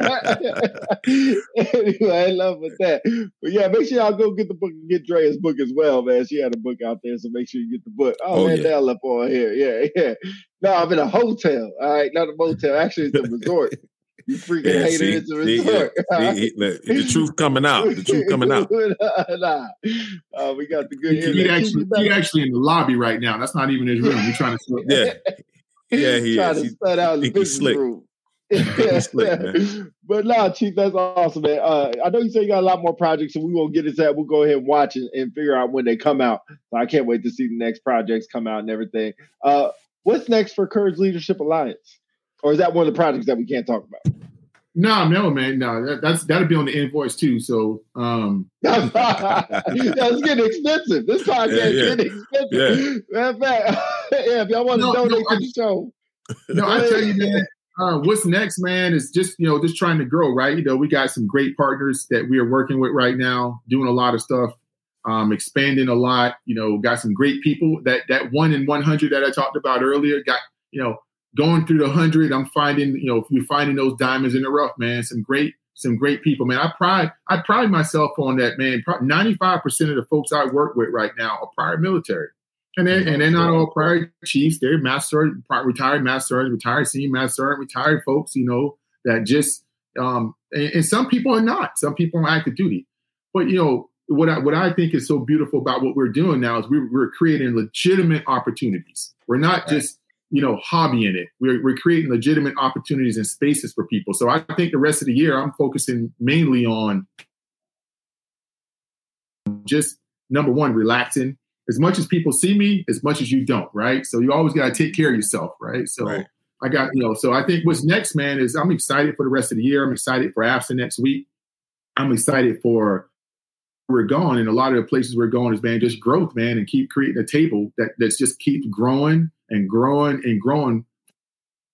Speaker 3: [LAUGHS] anyway, I love with that. But yeah, make sure y'all go get the book and get Drea's book as well, man. She had a book out there, so make sure you get the book. Oh,
Speaker 2: Oh,
Speaker 3: man,
Speaker 2: yeah.
Speaker 3: Dell up on here. Yeah, yeah. No, I'm in a hotel. All right, not a motel. Actually, it's a resort. You freaking
Speaker 2: Yeah,
Speaker 3: hater.
Speaker 2: see,
Speaker 3: it's a
Speaker 2: see,
Speaker 3: resort.
Speaker 2: See, he- look, the truth coming out. The truth coming out. [LAUGHS]
Speaker 3: nah, uh, we got the good.
Speaker 1: he, he actually
Speaker 3: Keep it
Speaker 1: he actually in the lobby right now. That's not even his room. We're trying to.
Speaker 2: Yeah, yeah, [LAUGHS] he
Speaker 3: trying
Speaker 2: is.
Speaker 3: to stud out the business
Speaker 2: slick.
Speaker 3: room. [LAUGHS]
Speaker 2: He's slick, [LAUGHS] man.
Speaker 3: but nah, Chief, that's awesome, man. Uh, I know you say you got a lot more projects, so we won't get into that. We'll go ahead and watch it and figure out when they come out. So I can't wait to see the next projects come out and everything. Uh, what's next for Courage Leadership Alliance? Or is that one of the projects that we can't talk about?
Speaker 1: No, no, man, no. That, that's that'll be on the invoice too. So, um, [LAUGHS] [LAUGHS]
Speaker 3: yeah, getting expensive. This podcast
Speaker 2: Yeah, yeah.
Speaker 3: is getting expensive. Matter of fact, [LAUGHS] yeah, if y'all want to
Speaker 1: No, no,
Speaker 3: donate
Speaker 1: I-
Speaker 3: to the show,
Speaker 1: no, I tell you, man. Uh, what's next, man? Is just you know just trying to grow, right? You know, we got some great partners that we are working with right now, doing a lot of stuff, um, expanding a lot. You know, got some great people. That that one in one hundred that I talked about earlier, got you know going through the hundred. I'm finding you know you're finding those diamonds in the rough, man. Some great some great people, man. I pride I pride myself on that, man. Ninety five percent of the folks I work with right now are prior military. And they're, and they're not all prior chiefs. They're master, retired master, retired senior master, retired folks, you know, that just, um, and, and some people are not. Some people are active duty. But, you know, what I, what I think is so beautiful about what we're doing now is we're, we're creating legitimate opportunities. We're not just, you know, hobbying it. We're, we're creating legitimate opportunities and spaces for people. So I think the rest of the year, I'm focusing mainly on just number one, relaxing as much as people see me, as much as you don't, right? So you always got to take care of yourself, right? So
Speaker 2: Right.
Speaker 1: I got, you know, so I think what's next, man, is I'm excited for the rest of the year. I'm excited for AFSA next week. I'm excited for we're going. And a lot of the places we're going is, man, just growth, man, and keep creating a table that that's just keeps growing and growing and growing.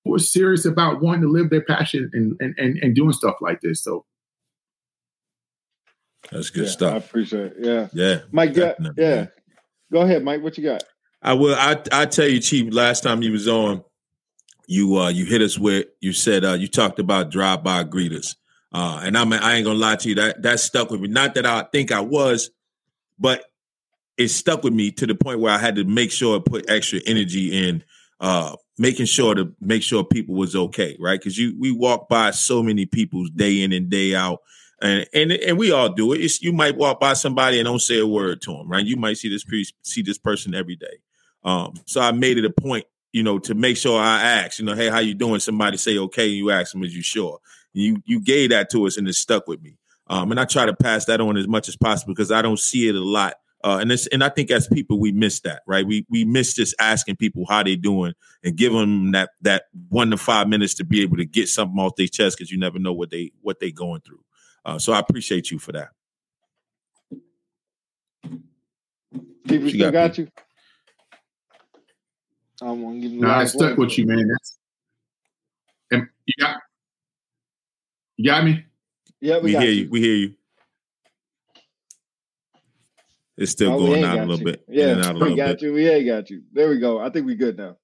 Speaker 1: Who are serious about wanting to live their passion and and and, and doing stuff like this. So
Speaker 2: That's good
Speaker 3: Yeah, I appreciate it. Yeah.
Speaker 2: Yeah.
Speaker 3: Mike, yeah, yeah. Go ahead, Mike. What you got?
Speaker 2: I will. I I tell you, Chief. Last time you was on, you uh you hit us with you said uh you talked about drive by greeters. Uh, and I'm I ain't gonna lie to you that that stuck with me. Not that I think I was, but it stuck with me to the point where I had to make sure I put extra energy in uh making sure to make sure people was okay, right? Because you we walk by so many people day in and day out, and and and we all do it. It's, you might walk by somebody and don't say a word to them, right? You might see this pre- see this person every day. Um, so I made it a point, you know, to make sure I ask, you know, hey, how you doing? Somebody say okay, you ask them, is you sure? You you gave that to us, and it stuck with me. Um, and I try to pass that on as much as possible because I don't see it a lot. Uh, and it's, and I think as people we miss that, right? We we miss just asking people how they doing and give them that that one to five minutes to be able to get something off their chest because you never know what they what they going through. Uh, so I appreciate you for that.
Speaker 3: People
Speaker 2: you
Speaker 3: still
Speaker 2: got,
Speaker 3: got, you. I'm gonna give you.
Speaker 1: nah, I stuck with you, man. That's and you got you got me?
Speaker 3: Yeah, we,
Speaker 2: We
Speaker 3: got
Speaker 2: hear
Speaker 3: you.
Speaker 2: you. We hear you. It's still
Speaker 3: we
Speaker 2: going out a little
Speaker 3: you.
Speaker 2: bit.
Speaker 3: Yeah,
Speaker 2: in and out a
Speaker 3: we got
Speaker 2: bit.
Speaker 3: you. We ain't got you. There we go. I think we good now.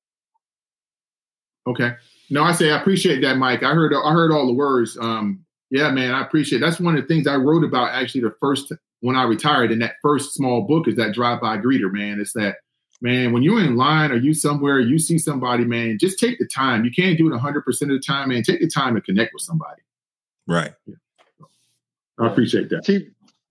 Speaker 1: Okay. No, I say I appreciate that, Mike. I heard I heard all the words. Um, yeah, man, I appreciate. That's one of the things I wrote about actually the first when I retired in that first small book is that drive by greeter, man. It's that man when you're in line or you somewhere you see somebody, man, just take the time. You can't do it 100 percent of the time, man. Take the time to connect with somebody.
Speaker 2: Right.
Speaker 1: I appreciate that.
Speaker 3: Chief,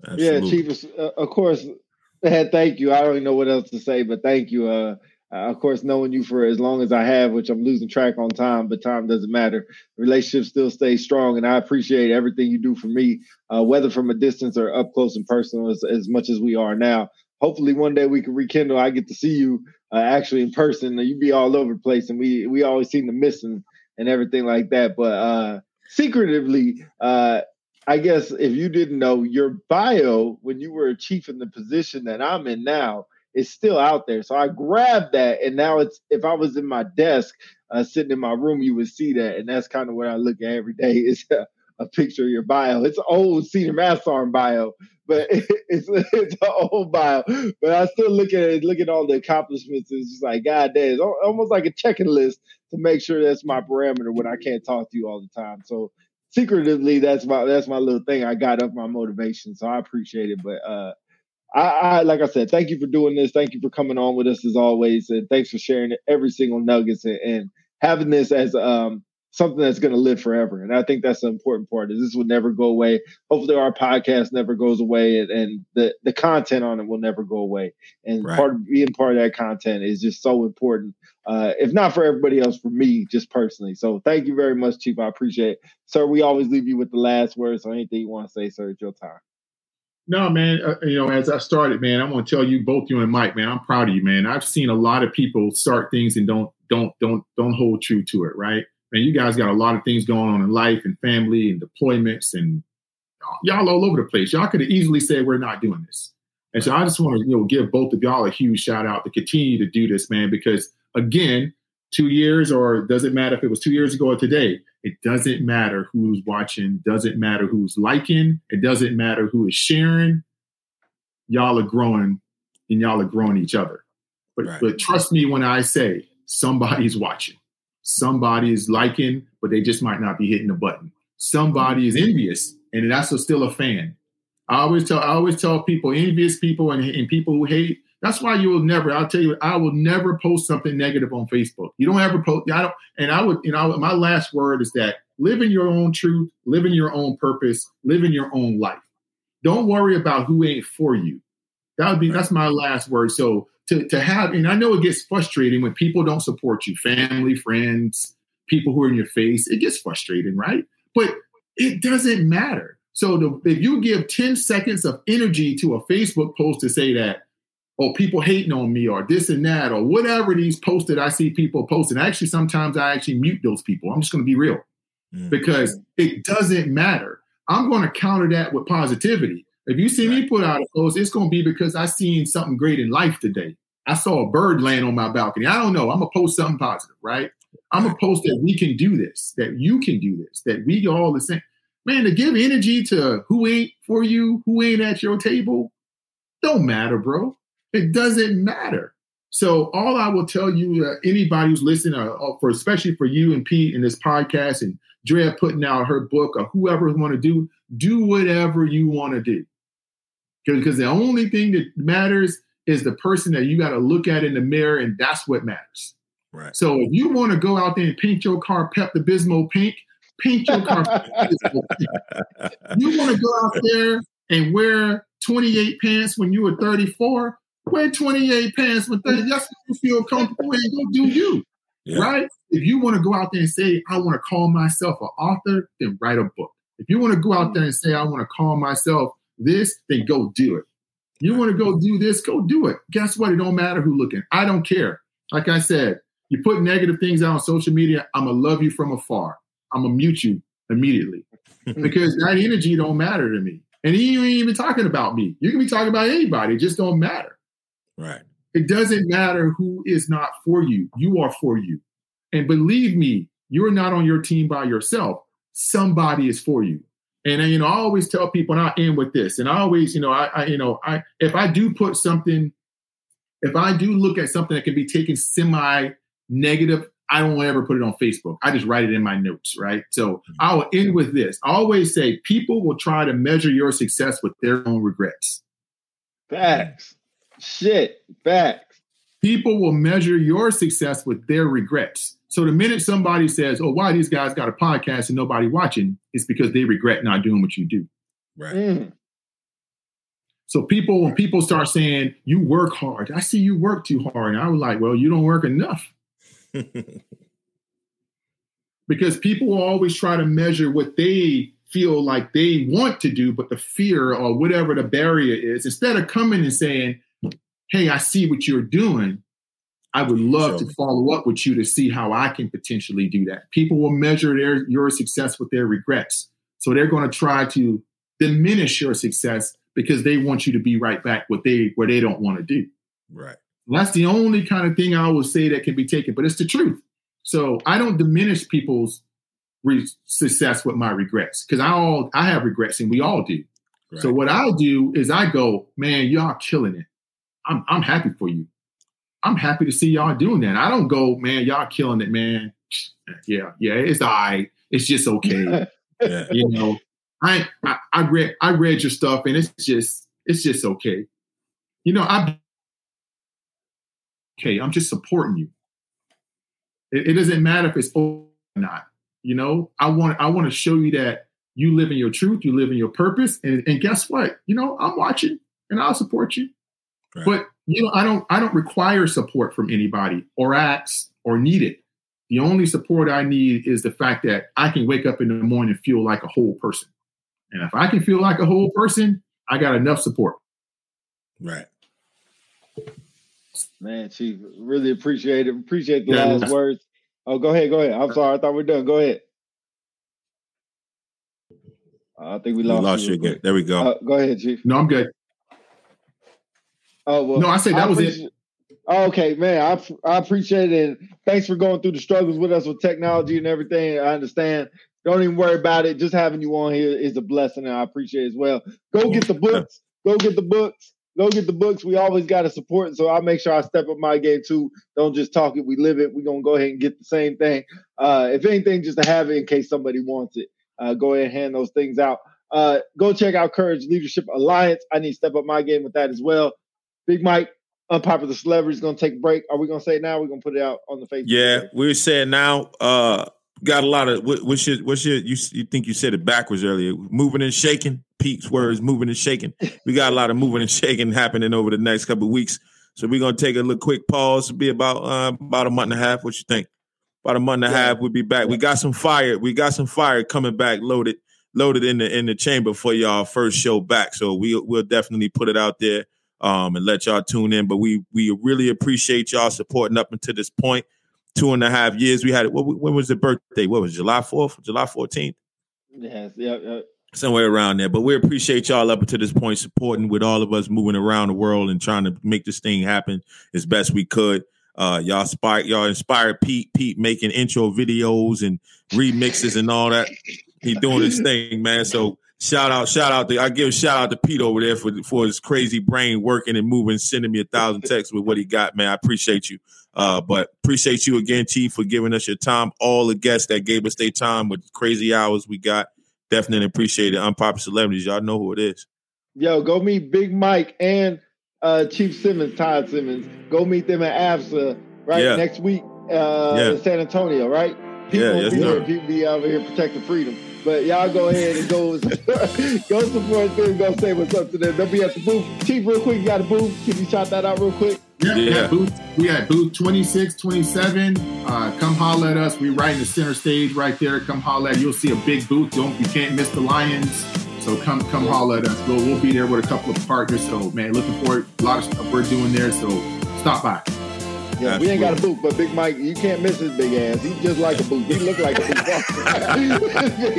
Speaker 2: Absolutely.
Speaker 3: yeah, Chief. is- Uh, of course, [LAUGHS] thank you. I don't even know what else to say, but thank you. Uh, uh, of course, knowing you for as long as I have, which I'm losing track on time, but time doesn't matter. Relationship still stays strong, and I appreciate everything you do for me, uh, whether from a distance or up close and personal, as, as much as we are now. Hopefully, one day we can rekindle. I get to see you uh, actually in person. You be all over the place, and we we always seem to miss and and everything like that. But uh, secretively, uh, I guess if you didn't know, your bio when you were a chief in the position that I'm in now is still out there. So I grabbed that, and now it's if I was in my desk uh, sitting in my room, you would see that, and that's kind of what I look at every day [LAUGHS] is a, a picture of your bio. It's an old senior master arm bio, but [LAUGHS] it's it's an old bio. But I still look at it, look at all the accomplishments. It's just like God damn, it's almost like a checking list to make sure that's my parameter when I can't talk to you all the time. So secretively that's my that's my little thing i got up my motivation so i appreciate it but uh I, I like i said thank you for doing this thank you for coming on with us as always and thanks for sharing every single nuggets and, and having this as um something that's going to live forever and i think that's the important part is this will never go away hopefully our podcast never goes away and, and the the content on it will never go away and
Speaker 2: Right.
Speaker 3: part of being part of that content is just so important uh, if not for everybody else, for me, just personally. So thank you very much, Chief. I appreciate it. Sir, we always leave you with the last words So anything you want to say, sir, it's your time.
Speaker 1: No, man. Uh, you know, as I started, man, I want to tell you both, you and Mike, man, I'm proud of you, man. I've seen a lot of people start things and don't don't don't don't hold true to it, right? Man, you guys got a lot of things going on in life and family and deployments and y'all all over the place. Y'all could have easily said we're not doing this. And so I just want to, you know, give both of y'all a huge shout out to continue to do this, man, because again, two years or does it matter if it was two years ago or today? It doesn't matter who's watching, doesn't matter who's liking, it doesn't matter who is sharing. Y'all are growing and y'all are growing each other. But
Speaker 2: Right.
Speaker 1: but trust me when I say somebody's watching. Somebody is liking, but they just might not be hitting the button. Somebody is envious, and that's a- still a fan. I always tell I always tell people, envious people and, and people who hate. That's why you will never. I'll tell you, I will never post something negative on Facebook. You don't ever post. I don't. And I would. You know, my last word is that live in your own truth, live in your own purpose, live in your own life. Don't worry about who ain't for you. That would be. That's my last word. So to to have, and I know it gets frustrating when people don't support you, family, friends, people who are in your face. It gets frustrating, right? But it doesn't matter. So the, if you give 10 seconds of energy to a Facebook post to say that oh, people hating on me or this and that or whatever these posted I see people posting. Actually, sometimes I actually mute those people. I'm just going to be real mm. because it doesn't matter. I'm going to counter that with positivity. If you see me put out a post, it's going to be because I seen something great in life today. I saw a bird land on my balcony. I don't know. I'm gonna post something positive, right? I'm gonna post that we can do this, that you can do this, that we all the same. Man, to give energy to who ain't for you, who ain't at your table, don't matter, bro. It doesn't matter. So all I will tell you, uh, anybody who's listening, uh, uh for especially for you and Pete in this podcast, and Drea putting out her book, or whoever want to do, do whatever you want to do, because the only thing that matters is the person that you got to look at in the mirror, and that's what matters.
Speaker 2: Right.
Speaker 1: So if you want to go out there and paint your car Pepto-Bismol pink, paint your car. [LAUGHS] you want to go out there and wear 28 pants when you were 34? Wear 28 pants when 30. That's what you feel comfortable and go do you. Yeah. Right? If you want to go out there and say, I want to call myself an author, then write a book. If you want to go out there and say, I want to call myself this, then go do it. You want to go do this, go do it. Guess what? It don't matter who looking. I don't care. Like I said, you put negative things out on social media, I'm gonna love you from afar. I'm gonna mute you immediately [LAUGHS] because that energy don't matter to me. And you ain't even talking about me. You can be talking about anybody. It just don't matter.
Speaker 2: Right.
Speaker 1: It doesn't matter who is not for you. You are for you. And believe me, you're not on your team by yourself. Somebody is for you. And you know, I always tell people, and I end with this. And I always, you know, I, I, you know, I if I do put something, if I do look at something that can be taken semi negative, I don't ever put it on Facebook. I just write it in my notes, right? So mm-hmm. I will end with this. I always say people will try to measure your success with their own regrets.
Speaker 3: Facts. Shit. Facts.
Speaker 1: People will measure your success with their regrets. So the minute somebody says, "Oh, why these guys got a podcast and nobody watching," it's because they regret not doing what you do.
Speaker 2: Right. Mm.
Speaker 1: So people, when people start saying you work hard, I see you work too hard, and I was like, "Well, you don't work enough." [LAUGHS] because people always try to measure what they feel like they want to do, but the fear or whatever the barrier is, instead of coming and saying, "Hey, I see what you're doing," I would love to follow up with you to see how I can potentially do that. People will measure their your success with their regrets. So they're going to try to diminish your success because they want you to be right back what they where they don't want to do.
Speaker 2: Right.
Speaker 1: that's the only kind of thing I will say that can be taken, but it's the truth. So I don't diminish people's re- success with my regrets because I all I have regrets and we all do. Right. So what I'll do is I go, man, y'all killing it. I'm I'm happy for you. I'm happy to see y'all doing that. I don't go, man, y'all killing it, man. [SNIFFS] Yeah, yeah, it's all right. It's just okay. [LAUGHS] yeah. You know, I, I I read I read your stuff and it's just it's just okay. You know, I okay, I'm just supporting you. It, it doesn't matter if it's or not. You know, I want I want to show you that you live in your truth, you live in your purpose, and, and guess what? You know, I'm watching and I'll support you. Right. But you know, I don't I don't require support from anybody or ask or need it. The only support I need is the fact that I can wake up in the morning and feel like a whole person. And if I can feel like a whole person, I got enough support.
Speaker 2: Right.
Speaker 3: Man, Chief, really appreciate it. Appreciate the yeah, last words. Oh, go ahead, go ahead. I'm sorry, I thought we are done. Go ahead. I think we lost,
Speaker 2: we lost you, again. There we go.
Speaker 3: Uh, go ahead, Chief.
Speaker 1: No, I'm good.
Speaker 3: Oh well.
Speaker 1: No, I said that I was it.
Speaker 3: Okay, man, I I appreciate it. Thanks for going through the struggles with us with technology and everything. I understand. Don't even worry about it. Just having you on here is a blessing, and I appreciate it as well. Go get the books. Go get the books. Go get the books. We always got to support, so I'll make sure I step up my game too. Don't just talk it. We live it. We're gonna go ahead and get the same thing. Uh, if anything, just to have it in case somebody wants it. Uh, go ahead and hand those things out. Uh, go check out Courage Leadership Alliance. I need to step up my game with that as well. Big Mike, unpopular celebrity is going to take a break. Are we going to say it now? We're going to put it out on the Facebook.
Speaker 2: Yeah, we're saying now. Uh, got a lot of what, what's your what's your you you think you said it backwards earlier? Moving and shaking. Pete's words, moving and shaking. We got a lot of moving and shaking happening over the next couple of weeks. So we're gonna take a little quick pause. It'll be about uh, about a month and a half. What you think? About a month and a half, we'll be back. We got some fire. We got some fire coming back, loaded, loaded in the in the chamber for y'all first show back. So we we'll definitely put it out there um, and let y'all tune in. But we we really appreciate y'all supporting up until this point. Two and a half years. We had it. When was the birthday? What was it, July fourth? July fourteenth?
Speaker 3: Yes. Yeah. yeah.
Speaker 2: Somewhere around there. But we appreciate y'all up until this point supporting with all of us moving around the world and trying to make this thing happen as best we could. Uh, y'all inspired y'all inspired Pete. Pete making intro videos and remixes and all that. He doing his [LAUGHS] thing, man. So shout out, shout out to I give a shout out to Pete over there for for his crazy brain working and moving, sending me a thousand texts with what he got, man. I appreciate you. Uh, but appreciate you again, Chief, for giving us your time. All the guests that gave us their time with crazy hours we got. Definitely appreciate it. Unpopular celebrities, y'all know who it is.
Speaker 3: Yo, go meet Big Mike and uh, Chief Simmons, Todd Simmons. Go meet them at AFSA right
Speaker 2: Yeah.
Speaker 3: next week uh,
Speaker 2: Yeah.
Speaker 3: in San Antonio, right? People
Speaker 2: Yeah, yes,
Speaker 3: be
Speaker 2: sir.
Speaker 3: here. People be out here protecting freedom. But y'all go ahead and go [LAUGHS] go support them. Go say what's up to them. They'll be at the booth. Chief, real quick, you got a booth. Can you shout that out real quick?
Speaker 1: Yeah, we
Speaker 2: Yeah.
Speaker 1: at booth, we at booth 26, 27. Uh, come holler at us. We right in the center stage right there. Come holler at You'll see a big booth. Don't you can't miss the Lions. So come come holler at us. We'll, we'll be there with a couple of partners. So man, looking forward. A lot of stuff we're doing there. So stop by.
Speaker 3: Yeah, we ain't got a boot, but Big Mike, you can't miss his big ass. He's just like a boot. He look like a boot. [LAUGHS]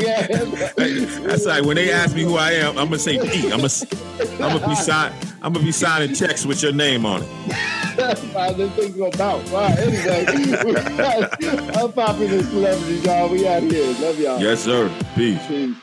Speaker 3: ass.
Speaker 2: That's like when they ask me who I am, I'm gonna say Pete. I'm gonna I'm gonna be sign I'm gonna be signing checks with your name on it.
Speaker 3: That's how this thing's gonna bounce. All right, anyway, [LAUGHS] unpopular celebrities, y'all. We out here. Love y'all.
Speaker 2: Yes, sir. Peace.
Speaker 3: Peace.